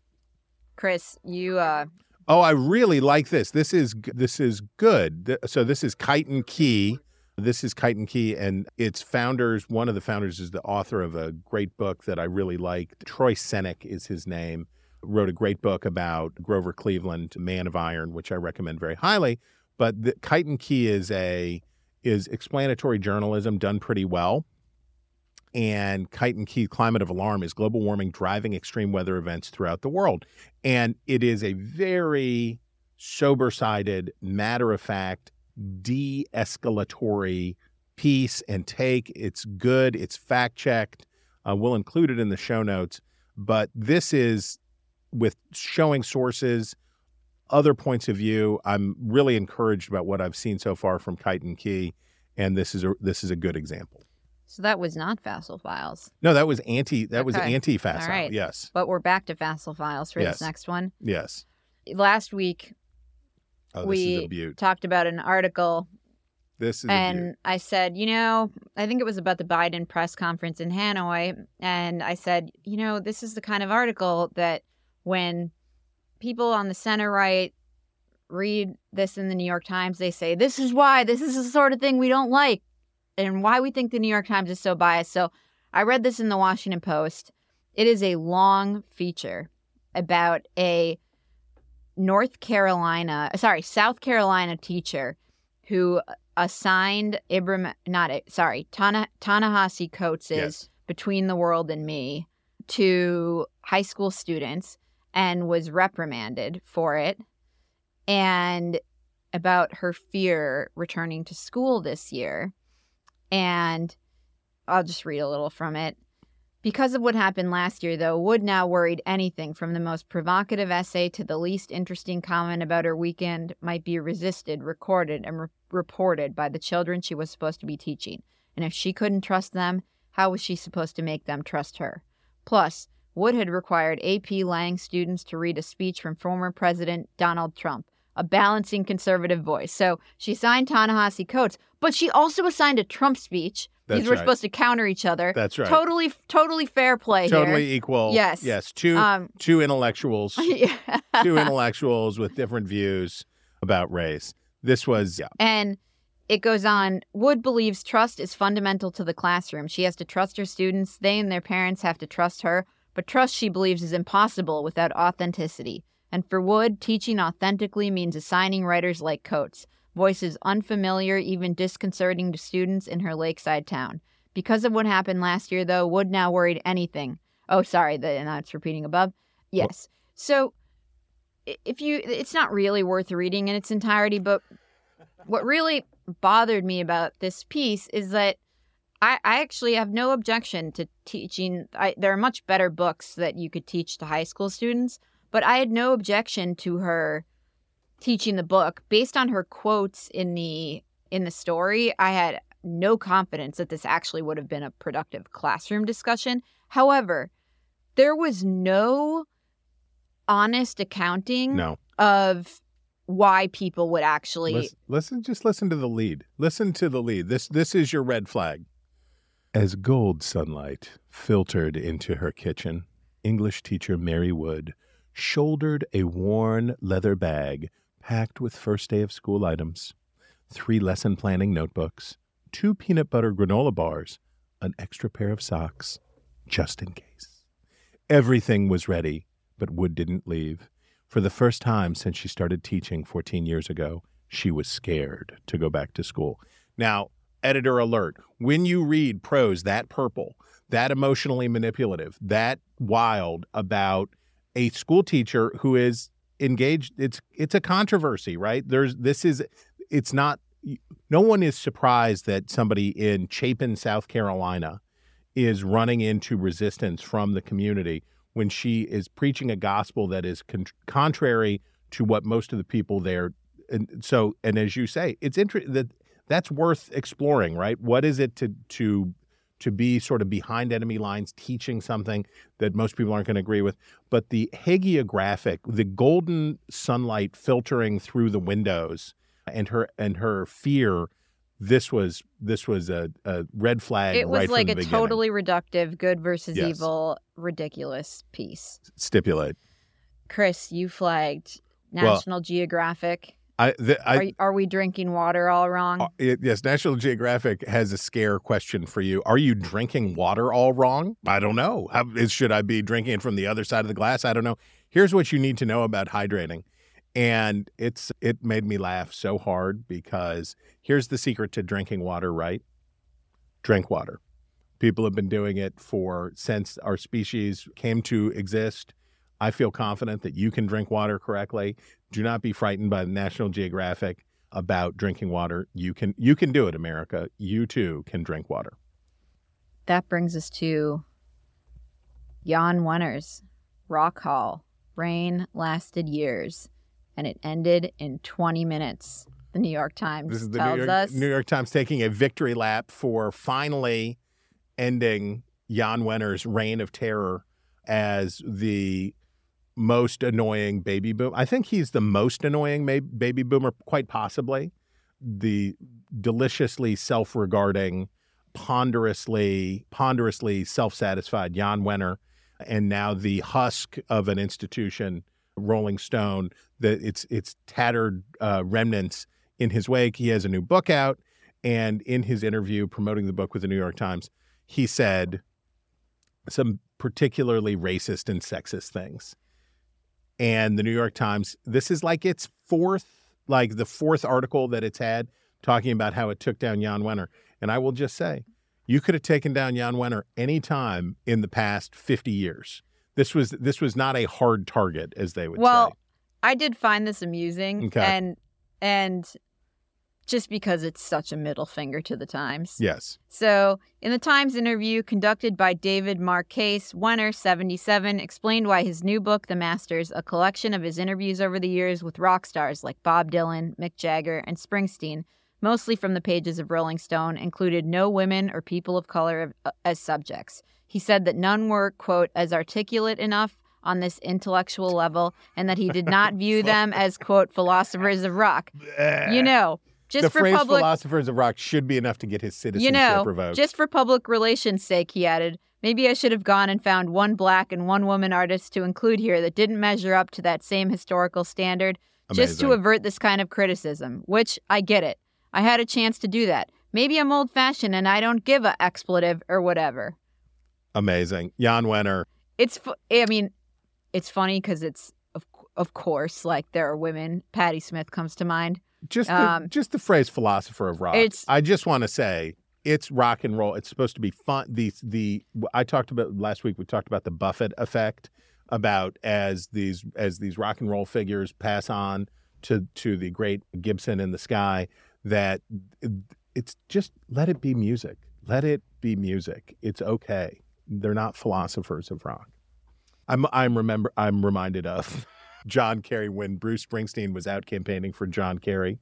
Chris, you uh Oh, I really like this. This is this is good. So this is Kite and Key. This is Kite and Key, and its founders. One of the founders is the author of a great book that I really like. Troy Senik is his name. Wrote a great book about Grover Cleveland, Man of Iron, which I recommend very highly. But the Kite and Key is a is explanatory journalism done pretty well. And Kite and Key Climate of Alarm is global warming driving extreme weather events throughout the world. And it is a very sober sided, matter of fact, de escalatory piece and take. It's good, it's fact checked. Uh, we'll include it in the show notes. But this is with showing sources, other points of view. I'm really encouraged about what I've seen so far from Kite and Key. And this is a this is a good example. So that was not Facile Files. No, that was anti that was anti facile. right. Yes. But we're back to Facile Files for Yes. this next one. Yes. Last week, Oh, we talked about an article This is and I said, you know, I think it was about the Biden press conference in Hanoi. And I said, you know, this is the kind of article that when people on the center right read this in the New York Times, they say, this is why, this is the sort of thing we don't like, and why we think the New York Times is so biased. So I read this in the Washington Post. It is a long feature about a North Carolina, sorry, South Carolina teacher who assigned Ibram, not sorry, Tana, Ta-Nehisi Coates' Yes. Between the World and Me to high school students and was reprimanded for it. And about her fear returning to school this year. And I'll just read a little from it. Because of what happened last year, though, Wood now worried anything from the most provocative essay to the least interesting comment about her weekend might be resisted, recorded, and re- reported by the children she was supposed to be teaching. And if she couldn't trust them, how was she supposed to make them trust her? Plus, Wood had required AP Lang students to read a speech from former President Donald Trump, a balancing conservative voice. So she signed Ta-Nehisi Coates, but she also assigned a Trump speech. That's These were right. supposed to counter each other. That's right. Totally, totally fair play totally here. equal. Yes. Yes. Two Um, two intellectuals. Yeah. two intellectuals with different views about race. This was yeah. And it goes on Wood believes trust is fundamental to the classroom. She has to trust her students. They and their parents have to trust her. But trust, she believes, is impossible without authenticity. And for Wood, teaching authentically means assigning writers like Coates, voices unfamiliar, even disconcerting to students in her lakeside town. Because of what happened last year, though, Wood now worried anything. Oh, sorry, the, and it's repeating above. Yes. So if you, it's not really worth reading in its entirety, but what really bothered me about this piece is that I, I actually have no objection to teaching. I, there are much better books that you could teach to high school students, but I had no objection to her teaching the book based on her quotes in the in the story. I had no confidence that this actually would have been a productive classroom discussion. However, there was no honest accounting No. of why people would actually Listen, listen just listen to the lead. Listen to the lead. This this is your red flag. As gold sunlight filtered into her kitchen, English teacher Mary Wood shouldered a worn leather bag packed with first day of school items, three lesson planning notebooks, two peanut butter granola bars, an extra pair of socks, just in case. Everything was ready, but Wood didn't leave. For the first time since she started teaching 14 years ago, she was scared to go back to school. Now, editor alert when you read prose that purple, that emotionally manipulative, that wild about a school teacher who is engaged it's it's a controversy, right? There's this is it's not no one is surprised that somebody in Chapin, South Carolina is running into resistance from the community when she is preaching a gospel that is con- contrary to what most of the people there and so and as you say it's interesting that that's worth exploring right what is it to to to be sort of behind enemy lines teaching something that most people aren't going to agree with but the hagiographic the golden sunlight filtering through the windows and her and her fear this was this was a, a red flag it was right like a beginning. totally reductive good versus Yes. evil ridiculous piece stipulate chris you flagged National Geographic. I, the, I are, are we drinking water all wrong? Uh, it- yes, National Geographic has a scare question for you. Are you drinking water all wrong? I don't know. How, is, should I be drinking it from the other side of the glass? I don't know. Here's what you need to know about hydrating. And it's it made me laugh so hard because here's the secret to drinking water, right? Drink water. People have been doing it for since our species came to exist. I feel confident that you can drink water correctly. Do not be frightened by National Geographic about drinking water. You can you can do it, America. You too can drink water. That brings us to Jann Wenner's, Rock Hall. Rain lasted years, and it ended in 20 minutes. The New York Times This is the tells New York, us. New York Times taking a victory lap for finally ending Jann Wenner's reign of terror as the most annoying baby boomer. I think he's the most annoying baby boomer, quite possibly. The deliciously self-regarding, ponderously, ponderously self-satisfied Jann Wenner, and now the husk of an institution, Rolling Stone, that its its tattered uh, remnants in his wake. He has a new book out, and in his interview promoting the book with the New York Times, he said some particularly racist and sexist things. And the New York Times, this is like its fourth, like the fourth article that it's had talking about how it took down Jann Wenner. And I will just say, you could have taken down Jann Wenner any time in the past 50 years. This was this was not a hard target, as they would well, say. Well, I did find this amusing, Okay. and and just because it's such a middle finger to the Times. Yes. So, in the Times interview conducted by David Marchese, Wenner, 77, explained why his new book, The Masters, a collection of his interviews over the years with rock stars like Bob Dylan, Mick Jagger, and Springsteen, mostly from the pages of Rolling Stone, included no women or people of color uh, as subjects. He said that none were, quote, as articulate enough on this intellectual level, and that he did not view them as, quote, philosophers of rock. You know, just the for phrase public philosophers of rock should be enough to get his citizenship you know, revoked. just for public relations' sake, he added, maybe I should have gone and found one black and one woman artist to include here that didn't measure up to that same historical standard, just to avert this kind of criticism, which I get it. I had a chance to do that. Maybe I'm old fashioned and I don't give a expletive or whatever. Amazing. Jann Wenner. It's, fu- I mean, it's funny because it's, of, of course, like there are women. Patti Smith comes to mind. Just the, Um, just the phrase philosopher of rock. it's- I just want to say it's rock and roll. It's supposed to be fun. The the I talked about last week. We talked about the Buffett effect about as these as these rock and roll figures pass on to to the great Gibson in the sky. That it's just let it be music. Let it be music. It's okay. They're not philosophers of rock. I'm I'm remember I'm reminded of John Kerry when Bruce Springsteen was out campaigning for John Kerry,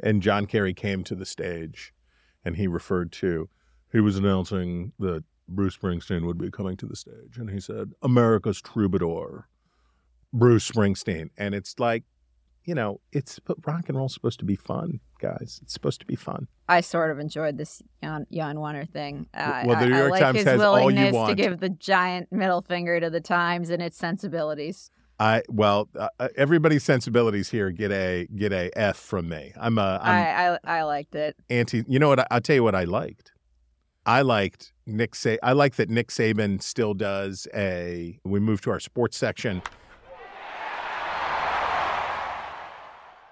and John Kerry came to the stage, and he referred to he was announcing that Bruce Springsteen would be coming to the stage, and he said, "America's troubadour, Bruce Springsteen," and it's like, you know, it's but rock and roll's supposed to be fun, guys. It's supposed to be fun. I sort of enjoyed this Jann, Jann Wenner thing. Uh, Well, the I- New I York like Times his has all you willingness to give the giant middle finger to the Times and its sensibilities. I well, uh, uh, everybody's sensibilities here get a get a F from me. I'm a I'm, I, I I liked it. anti. You know what? I, I'll tell you what I liked. I liked Nick. Sa- I like that Nick Saban still does a. We move to our sports section.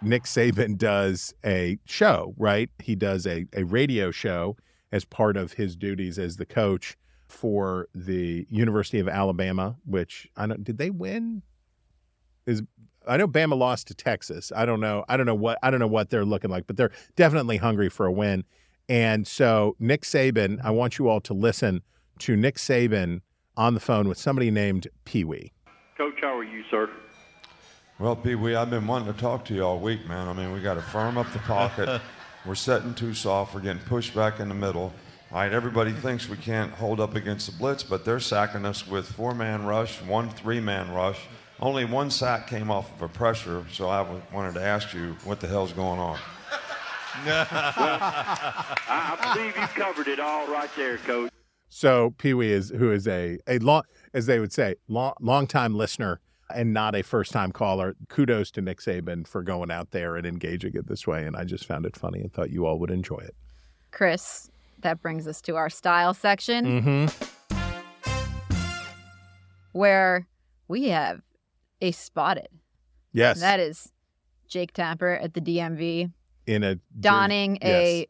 Nick Saban does a show, right? He does a, a radio show as part of his duties as the coach for the University of Alabama, which I don't did they win? Is I know Bama lost to Texas. I don't know. I don't know what I don't know what they're looking like, but they're definitely hungry for a win. And so Nick Saban, I want you all to listen to Nick Saban on the phone with somebody named Pee Wee. Coach, how are you, sir? Well, Pee Wee, I've been wanting to talk to you all week, man. I mean, we got to firm up the pocket. We're setting too soft. We're getting pushed back in the middle. All right, everybody thinks we can't hold up against the blitz, but they're sacking us with four-man rush, one three-man rush. Only one sack came off of a pressure, so I w- wanted to ask you what the hell's going on. I, I believe you covered it all right there, Coach. So Pee Wee is who is a a long, as they would say, long long time listener and not a first time caller. Kudos to Nick Saban for going out there and engaging it this way. And I just found it funny and thought you all would enjoy it. Chris, that brings us to our style section Mm-hmm. where we have a spotted. Yes. That is Jake Tapper at the DMV in a donning yes. a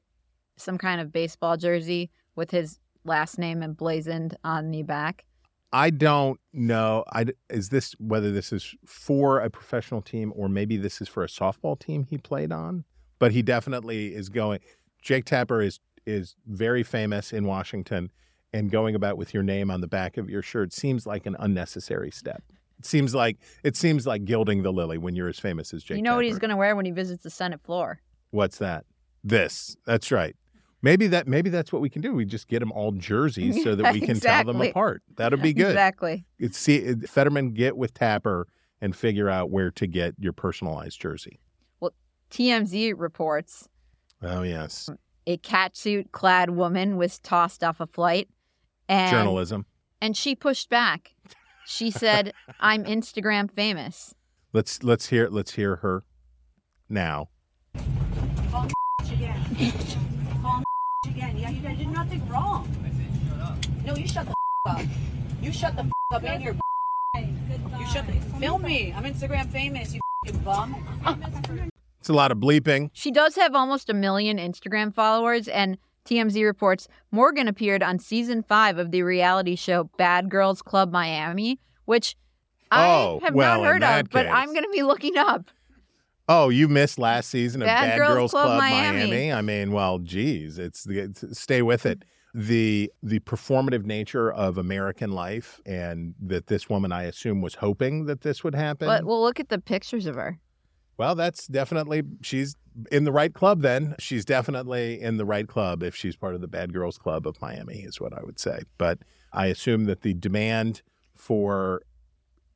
some kind of baseball jersey with his last name emblazoned on the back. I don't know. I is this whether this is for a professional team or maybe this is for a softball team he played on, but he definitely is going. Jake Tapper is is very famous in Washington, and going about with your name on the back of your shirt seems like an unnecessary step. It seems like it seems like gilding the lily when you're as famous as Jake. you know what he's going to wear when he visits the Senate floor? What's that? This. That's right. Maybe that maybe that's what we can do. We just get them all jerseys so that we can tell them apart. That'll be good. Exactly. It's see Fetterman get with Tapper and figure out where to get your personalized jersey. Well, TMZ reports Oh yes, a catsuit clad woman was tossed off a flight and journalism. and she pushed back. She said, "I'm Instagram famous." Let's let's hear let's hear her now. Call again. Call again. Yeah, you guys did nothing wrong. No, you shut the up. You shut the up and your You shut the film me. I'm Instagram famous. You bum. It's a lot of bleeping. She does have almost a million Instagram followers, and TMZ reports Morgan appeared on season five of the reality show Bad Girls Club Miami, which Oh, I have well, not heard of, but. I'm going to be looking up. Oh, you missed last season of Bad Bad, Girls Girls, Club Club, Miami. Miami. I mean, well, geez, it's, it's stay with it. The the performative nature of American life, and that this woman, I assume, was hoping that this would happen. But well, look at the pictures of her. Well, that's definitely she's in the right club then. She's definitely in the right club if she's part of the Bad Girls Club of Miami is what I would say. But I assume that the demand for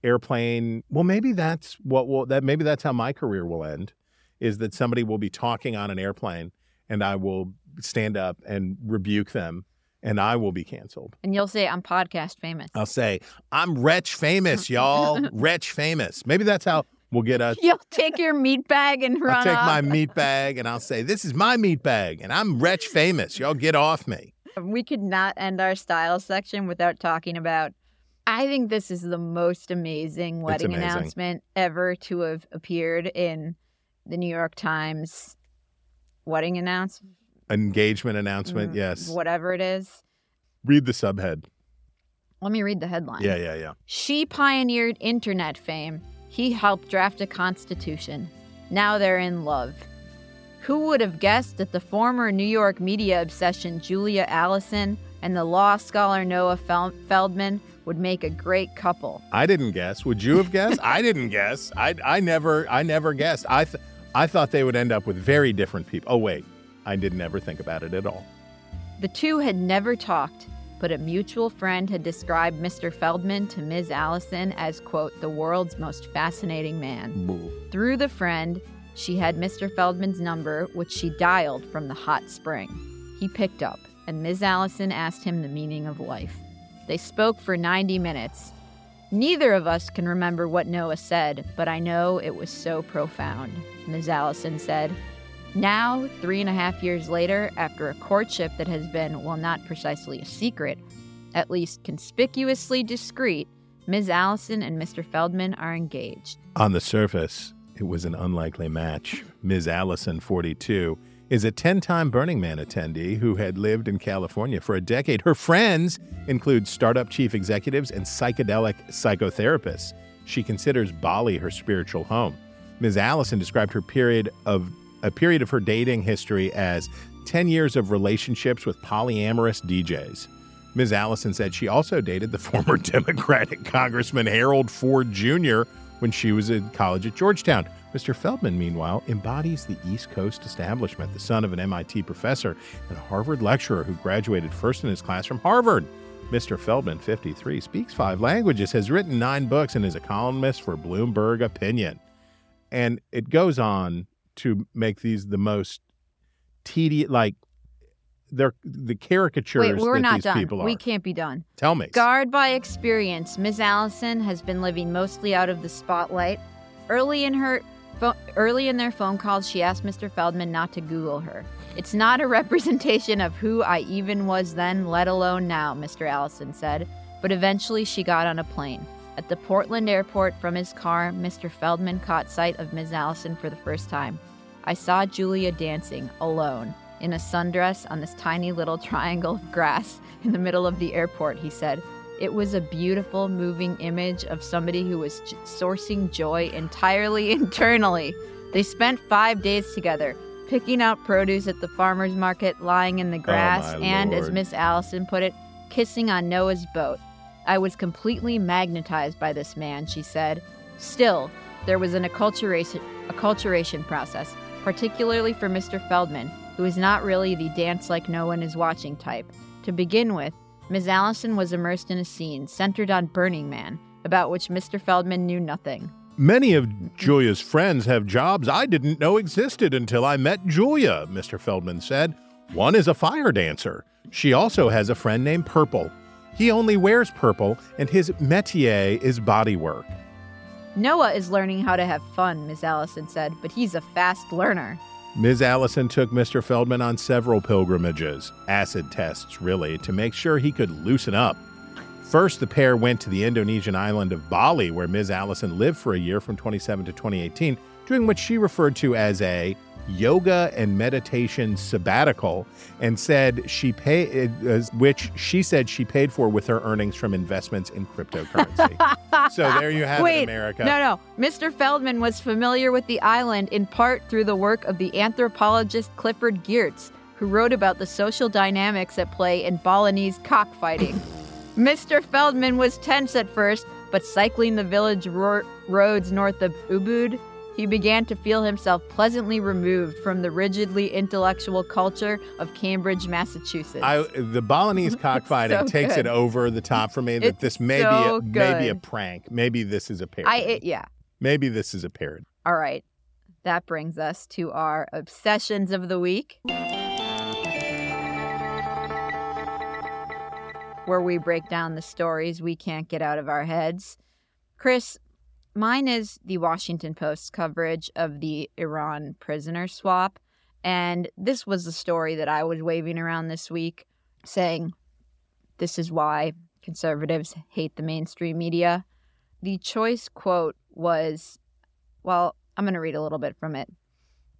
airplane, well maybe that's what will that maybe that's how my career will end is that somebody will be talking on an airplane and I will stand up and rebuke them and I will be canceled. And you'll say, I'm podcast famous. I'll say, "I'm wretch famous, y'all. wretch famous." Maybe that's how we'll get us You'll take your meat bag and run I'll take off. my meat bag and I'll say, This is my meat bag and I'm wretch famous. Y'all get off me. We could not end our style section without talking about. I think this is the most amazing wedding amazing. announcement ever to have appeared in the New York Times wedding announcement, Engagement announcement, Mm, yes. whatever it is. Read the subhead. Let me read the headline. Yeah, yeah, yeah. She pioneered internet fame. He helped draft a constitution. Now they're in love. Who would have guessed that the former New York media obsession Julia Allison and the law scholar Noah Fel- Feldman would make a great couple? I didn't guess. Would you have guessed? I didn't guess. I, I never I never guessed. I th- I thought they would end up with very different people. Oh wait, I didn't ever think about it at all. The two had never talked, but a mutual friend had described Mr. Feldman to Ms. Allison as, quote, the world's most fascinating man. Through the friend, she had Mr. Feldman's number, which she dialed from the hot spring. He picked up, and Ms. Allison asked him the meaning of life. They spoke for 90 minutes. Neither of us can remember what Noah said, but I know it was so profound. Ms. Allison said, now, three and a half years later, after a courtship that has been, well, not precisely a secret, at least conspicuously discreet, Ms. Allison and Mr. Feldman are engaged. On the surface, it was an unlikely match. Ms. Allison, 42, is a 10 time Burning Man attendee who had lived in California for a decade. Her friends include startup chief executives and psychedelic psychotherapists. She considers Bali her spiritual home. Ms. Allison described her period of a period of her dating history as 10 years of relationships with polyamorous DJs. Ms. Allison said she also dated the former Democratic Congressman Harold Ford Jr. when she was in college at Georgetown. Mr. Feldman, meanwhile, embodies the East Coast establishment, the son of an MIT professor and a Harvard lecturer who graduated first in his class from Harvard. Mr. Feldman, 53, speaks five languages, has written nine books, and is a columnist for Bloomberg Opinion. And it goes on to make these the most tedious, like they're the caricatures Wait, we're that not these done. people are. We can't be done. Tell me. Guard by experience, Ms. Allison has been living mostly out of the spotlight. Early in her early in their phone calls, she asked Mr. Feldman not to Google her. It's not a representation of who I even was then, let alone now, Mr. Allison said. But eventually she got on a plane. At the Portland airport from his car, Mr. Feldman caught sight of Ms. Allison for the first time. I saw Julia dancing, alone, in a sundress on this tiny little triangle of grass in the middle of the airport, he said. It was a beautiful, moving image of somebody who was j- sourcing joy entirely internally. They spent five days together, picking out produce at the farmer's market, lying in the oh, grass, my and, as Miss Allison put it, kissing on Noah's boat. I was completely magnetized by this man, she said. Still, there was an acculturation, acculturation process, particularly for Mr. Feldman, who is not really the dance like no one is watching type. To begin with, Ms. Allison was immersed in a scene centered on Burning Man, about which Mr. Feldman knew nothing. Many of Julia's friends have jobs I didn't know existed until I met Julia, Mr. Feldman said. One is a fire dancer. She also has a friend named Purple. He only wears purple, and his métier is bodywork. Noah is learning how to have fun, Ms. Allison said, but he's a fast learner. Ms. Allison took Mr. Feldman on several pilgrimages, acid tests, really, to make sure he could loosen up. First, the pair went to the Indonesian island of Bali, where Ms. Allison lived for a year from 27 to 2018, during what she referred to as a yoga and meditation sabbatical, and said she paid, uh, uh, which she said she paid for with her earnings from investments in cryptocurrency. so there you have Wait, it, America. No, no. Mr. Feldman was familiar with the island in part through the work of the anthropologist Clifford Geertz, who wrote about the social dynamics at play in Balinese cockfighting. Mr. Feldman was tense at first, but cycling the village ro- roads north of Ubud, he began to feel himself pleasantly removed from the rigidly intellectual culture of Cambridge, Massachusetts. I, the Balinese cockfighting So takes good. it over the top for me that It's this may so be a, maybe a prank. Maybe this is a parody. I it, yeah. maybe this is a parody. All right. That brings us to our obsessions of the week. Where we break down the stories we can't get out of our heads. Chris, mine is the Washington Post's coverage of the Iran prisoner swap. And this was the story that I was waving around this week, saying, This is why conservatives hate the mainstream media. The choice quote was, well, I'm going to read a little bit from it.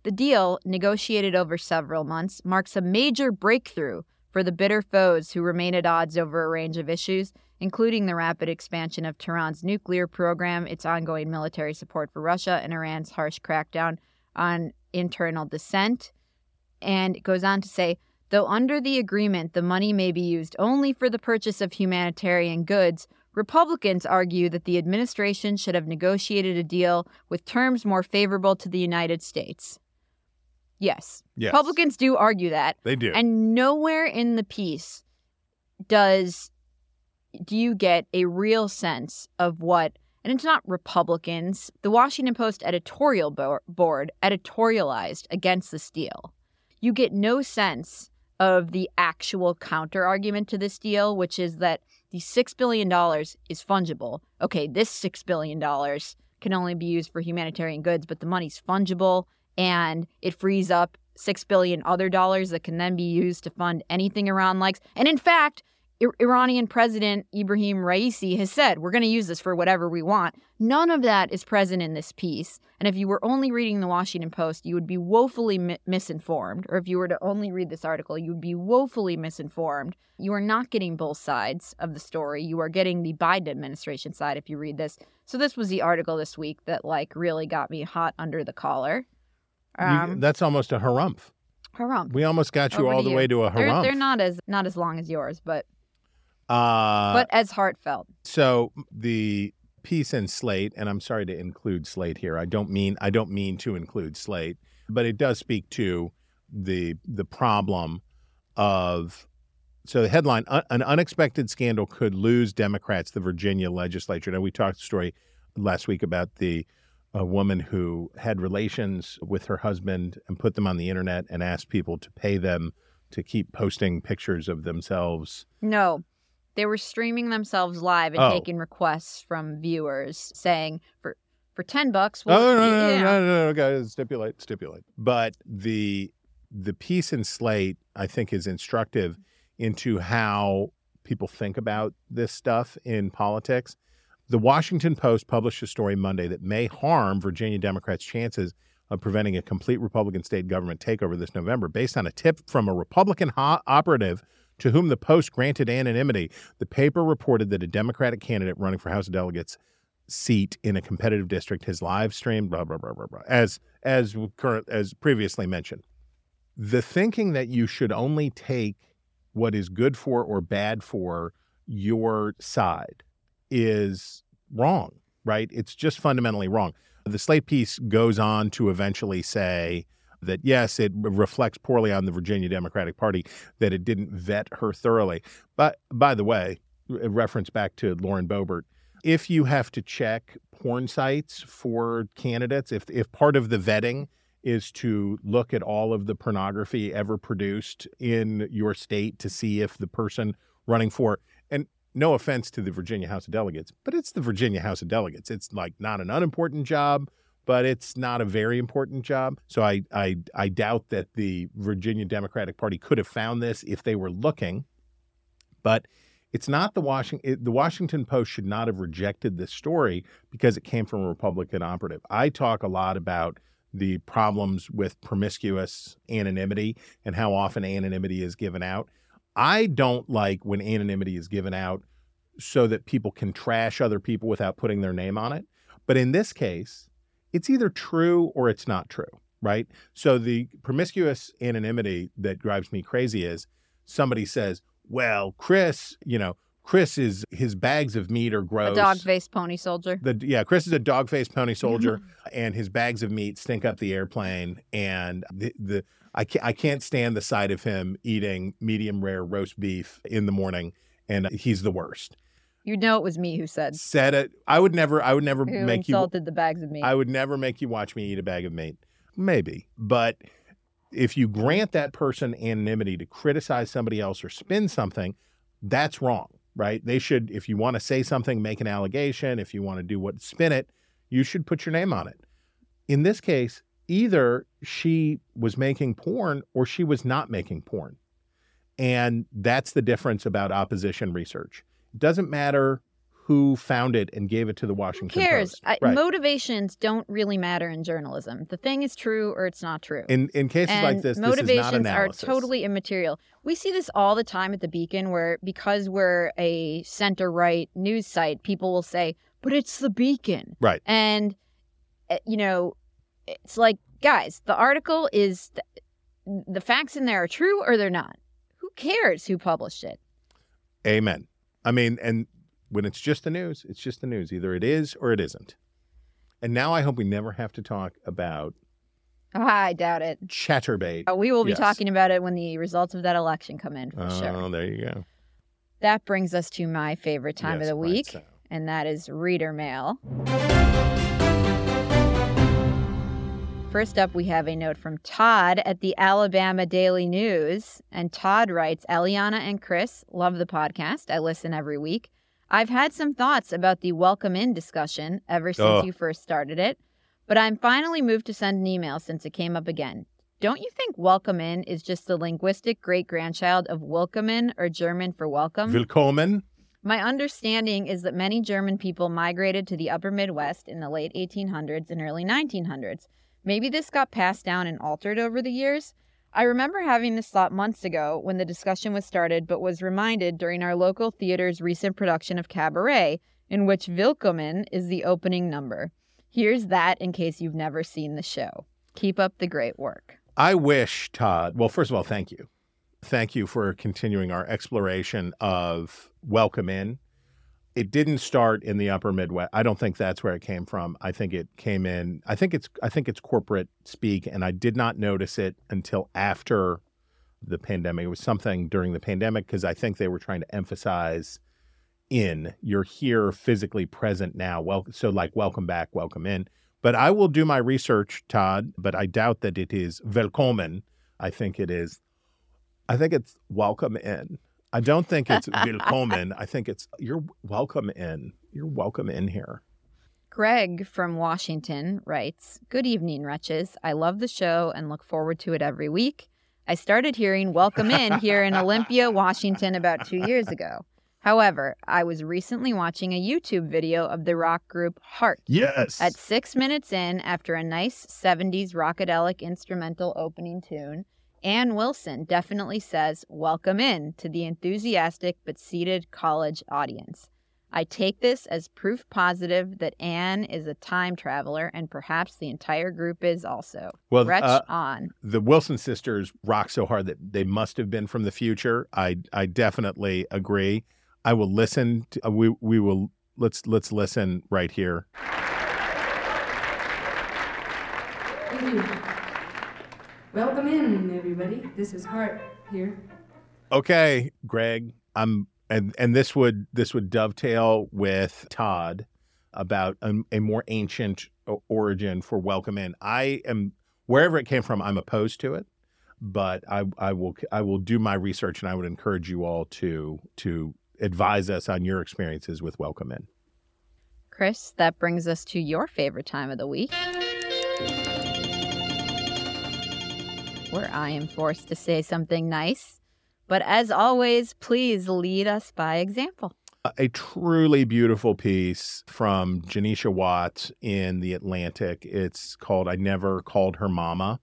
The deal, negotiated over several months, marks a major breakthrough for the bitter foes who remain at odds over a range of issues, including the rapid expansion of Tehran's nuclear program, its ongoing military support for Russia, and Iran's harsh crackdown on internal dissent. And it goes on to say, though under the agreement the money may be used only for the purchase of humanitarian goods, Republicans argue that the administration should have negotiated a deal with terms more favorable to the United States. Yes. Yes. Republicans do argue that. They do. And nowhere in the piece does do you get a real sense of what and it's not Republicans. The Washington Post editorial bo- board editorialized against this deal. You get no sense of the actual counter argument to this deal, which is that the $6 billion is fungible. Okay, this $6 billion can only be used for humanitarian goods, but the money's fungible and it frees up 6 billion other dollars that can then be used to fund anything Iran likes. And in fact, Iranian President Ibrahim Raisi has said, we're going to use this for whatever we want. None of that is present in this piece. And if you were only reading the Washington Post, you would be woefully mi- misinformed. Or if you were to only read this article, you would be woefully misinformed. You are not getting both sides of the story. You are getting the Biden administration side if you read this. So this was the article this week that like really got me hot under the collar. You- Um, that's almost a harumph. harumph. We almost got you Over all the way to a They're, they're not as not as long as yours, but uh, but as heartfelt. so the piece in Slate, and I'm sorry to include Slate here. I don't mean I don't mean to include Slate, but it does speak to the the problem of so the headline an unexpected scandal could lose Democrats the Virginia legislature. Now we talked the story last week about the a woman who had relations with her husband and put them on the internet and asked people to pay them to keep posting pictures of themselves. No, they were streaming themselves live and Oh. taking requests from viewers saying for for ten bucks. We'll, oh no no, no no no no guys stipulate stipulate. But the the piece in Slate I think is instructive into how people think about this stuff in politics. The Washington Post published a story Monday that may harm Virginia Democrats' chances of preventing a complete Republican state government takeover this November based on a tip from a Republican ho- operative to whom the Post granted anonymity. The paper reported that a Democratic candidate running for House of Delegates seat in a competitive district has live streamed blah blah blah blah blah as as current as previously mentioned. The thinking that you should only take what is good for or bad for your side is wrong, right? It's just fundamentally wrong. The Slate piece goes on to eventually say that yes, it reflects poorly on the Virginia Democratic Party that it didn't vet her thoroughly. But by the way, reference back to Lauren Boebert, if you have to check porn sites for candidates, if if part of the vetting is to look at all of the pornography ever produced in your state to see if the person running for and no offense to the Virginia House of Delegates, but it's the Virginia House of Delegates. It's like not an unimportant job, but it's not a very important job. So I I I doubt that the Virginia Democratic Party could have found this if they were looking. But it's not the Washington the Washington Post should not have rejected this story because it came from a Republican operative. I talk a lot about the problems with promiscuous anonymity and how often anonymity is given out. I don't like when anonymity is given out so that people can trash other people without putting their name on it. But in this case, it's either true or it's not true, right? So the promiscuous anonymity that drives me crazy is somebody says, well, Chris, you know, Chris is his bags of meat are gross. A dog faced pony soldier. The yeah, Chris is a dog faced pony mm-hmm. soldier, and his bags of meat stink up the airplane. And the, the I can't I can't stand the sight of him eating medium rare roast beef in the morning, and he's the worst. You know it was me who said Said it. I would never. I would never who make you. insulted the bags of meat. I would never make you watch me eat a bag of meat. Maybe, but if you grant that person anonymity to criticize somebody else or spin something, that's wrong, right? They should, if you want to say something, make an allegation. If you want to do what, spin it, you should put your name on it. In this case, either she was making porn or she was not making porn. And that's the difference about opposition research. Doesn't matter who found it and gave it to the Who Washington cares? Post. I, Right. motivations don't really matter in journalism. The thing is true or it's not true. In in cases and like this, this is not motivations are totally immaterial. We see this all the time at the Beacon, where because we're a center right news site, people will say, "But it's the Beacon," Right. and uh, you know, it's like, guys, the article is the facts in there are true or they're not. Who cares who published it? Amen. I mean, and when it's just the news, it's just the news. Either it is or it isn't. And now I hope we never have to talk about Oh, I doubt it. Chaturbate. Uh, we will be Yes. talking about it when the results of that election come in for Oh, sure. there you go. That brings us to my favorite time Yes, of the right week, so. and that is reader mail. First up, we have a note from Todd at the Alabama Daily News. And Todd writes Eliana and Chris, love the podcast. I listen every week. I've had some thoughts about the welcome in discussion ever since Ugh. you first started it, but I'm finally moved to send an email since it came up again. Don't you think welcome in is just the linguistic great grandchild of willkommen or German for welcome? Willkommen. My understanding is that many German people migrated to the upper Midwest in the late 1800s and early 1900s. Maybe this got passed down and altered over the years. I remember having this thought months ago when the discussion was started, but was reminded during our local theater's recent production of Cabaret, in which Willkommen is the opening number. Here's that in case you've never seen the show. Keep up the great work. I wish, Todd, well, first of all, thank you. Thank you for continuing our exploration of welcome in. It didn't start in the upper Midwest. I don't think that's where it came from. I think it came in I think it's I think it's corporate speak and I did not notice it until after the pandemic. It was something during the pandemic because I think they were trying to emphasize in you're here physically present now. Well, so like welcome back, welcome in. But I will do my research, Todd, but I doubt that it is willkommen. I think it is I think it's welcome in. I don't think it's willkommen. I think it's you're welcome in. You're welcome in here. Greg from Washington writes Good evening, wretches. I love the show and look forward to it every week. I started hearing Welcome In here in Olympia, Washington about two years ago. However, I was recently watching a YouTube video of the rock group Heart. Yes. At six minutes in, after a nice 70s rockadelic instrumental opening tune, Ann Wilson definitely says, Welcome in to the enthusiastic but seated college audience. I take this as proof positive that Ann is a time traveler and perhaps the entire group is also. Well, Wretch uh, on. The Wilson sisters rock so hard that they must have been from the future. I I definitely agree. I will listen. To, uh, we we will let's let's listen right here. Welcome in, everybody. This is Heart here. Okay, Greg. I'm and and this would this would dovetail with Todd about a, a more ancient origin for welcome in. I am wherever it came from. I'm opposed to it, but I I will I will do my research and I would encourage you all to to advise us on your experiences with welcome in. Chris, that brings us to your favorite time of the week. Where I am forced to say something nice. But as always, please lead us by example. A truly beautiful piece from Jenisha Watts in The Atlantic. It's called I Never Called Her Mama.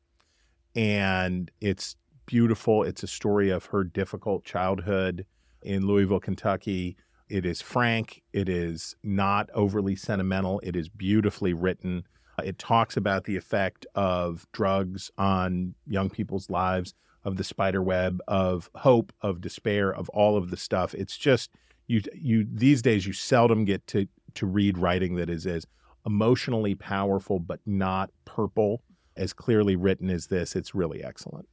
And it's beautiful. It's a story of her difficult childhood in Louisville, Kentucky. It is frank. It is not overly sentimental. It is beautifully written. It talks about the effect of drugs on young people's lives, of the spider web, of hope, of despair, of all of the stuff. It's just you you these days you seldom get to to read writing that is as emotionally powerful but not purple as clearly written as this. It's really excellent.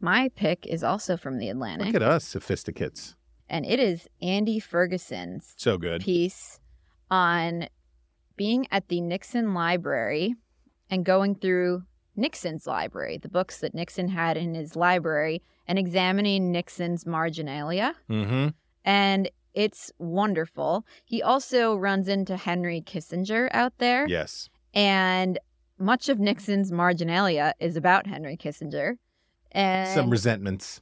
My pick is also from the Atlantic. Look at us, sophisticates. And it is Andy Ferguson's So good. piece on being at the Nixon Library and going through Nixon's library, the books that Nixon had in his library, and examining Nixon's marginalia. Mm-hmm. And it's wonderful. He also runs into Henry Kissinger out there. Yes. And much of Nixon's marginalia is about Henry Kissinger. And Some resentments.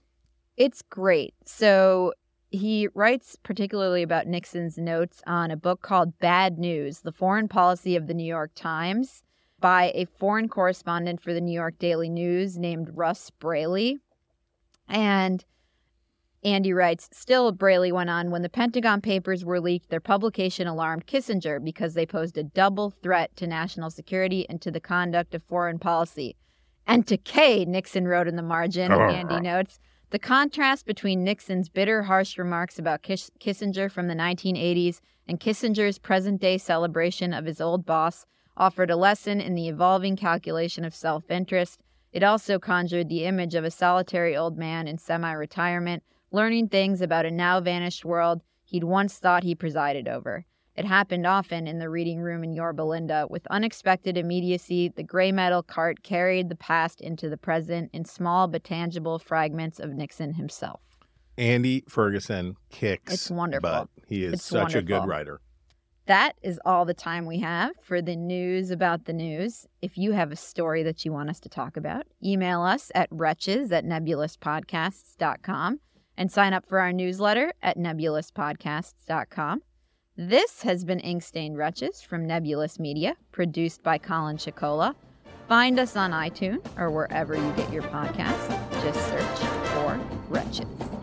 it's great. So he writes particularly about Nixon's notes on a book called Bad News The Foreign Policy of the New York Times by a foreign correspondent for the New York Daily News named Russ Braley. And Andy writes Still, Braley went on, when the Pentagon Papers were leaked, their publication alarmed Kissinger because they posed a double threat to national security and to the conduct of foreign policy. And to K, Nixon wrote in the margin, oh, Andy notes. The contrast between Nixon's bitter, harsh remarks about Kiss- Kissinger from the 1980s and Kissinger's present day celebration of his old boss offered a lesson in the evolving calculation of self interest. It also conjured the image of a solitary old man in semi retirement, learning things about a now vanished world he'd once thought he presided over. It happened often in the reading room in Yorba Linda. With unexpected immediacy, the gray metal cart carried the past into the present in small but tangible fragments of Nixon himself. Andy Ferguson kicks. It's wonderful. But he is It's such a good writer. That is all the time we have for the news about the news. If you have a story that you want us to talk about, email us at wretches at nebulouspodcasts.com and sign up for our newsletter at nebulouspodcasts.com. This has been Inkstained Wretches from Nebulous Media, produced by Colin Chicola. Find us on iTunes or wherever you get your podcasts. Just search for Wretches.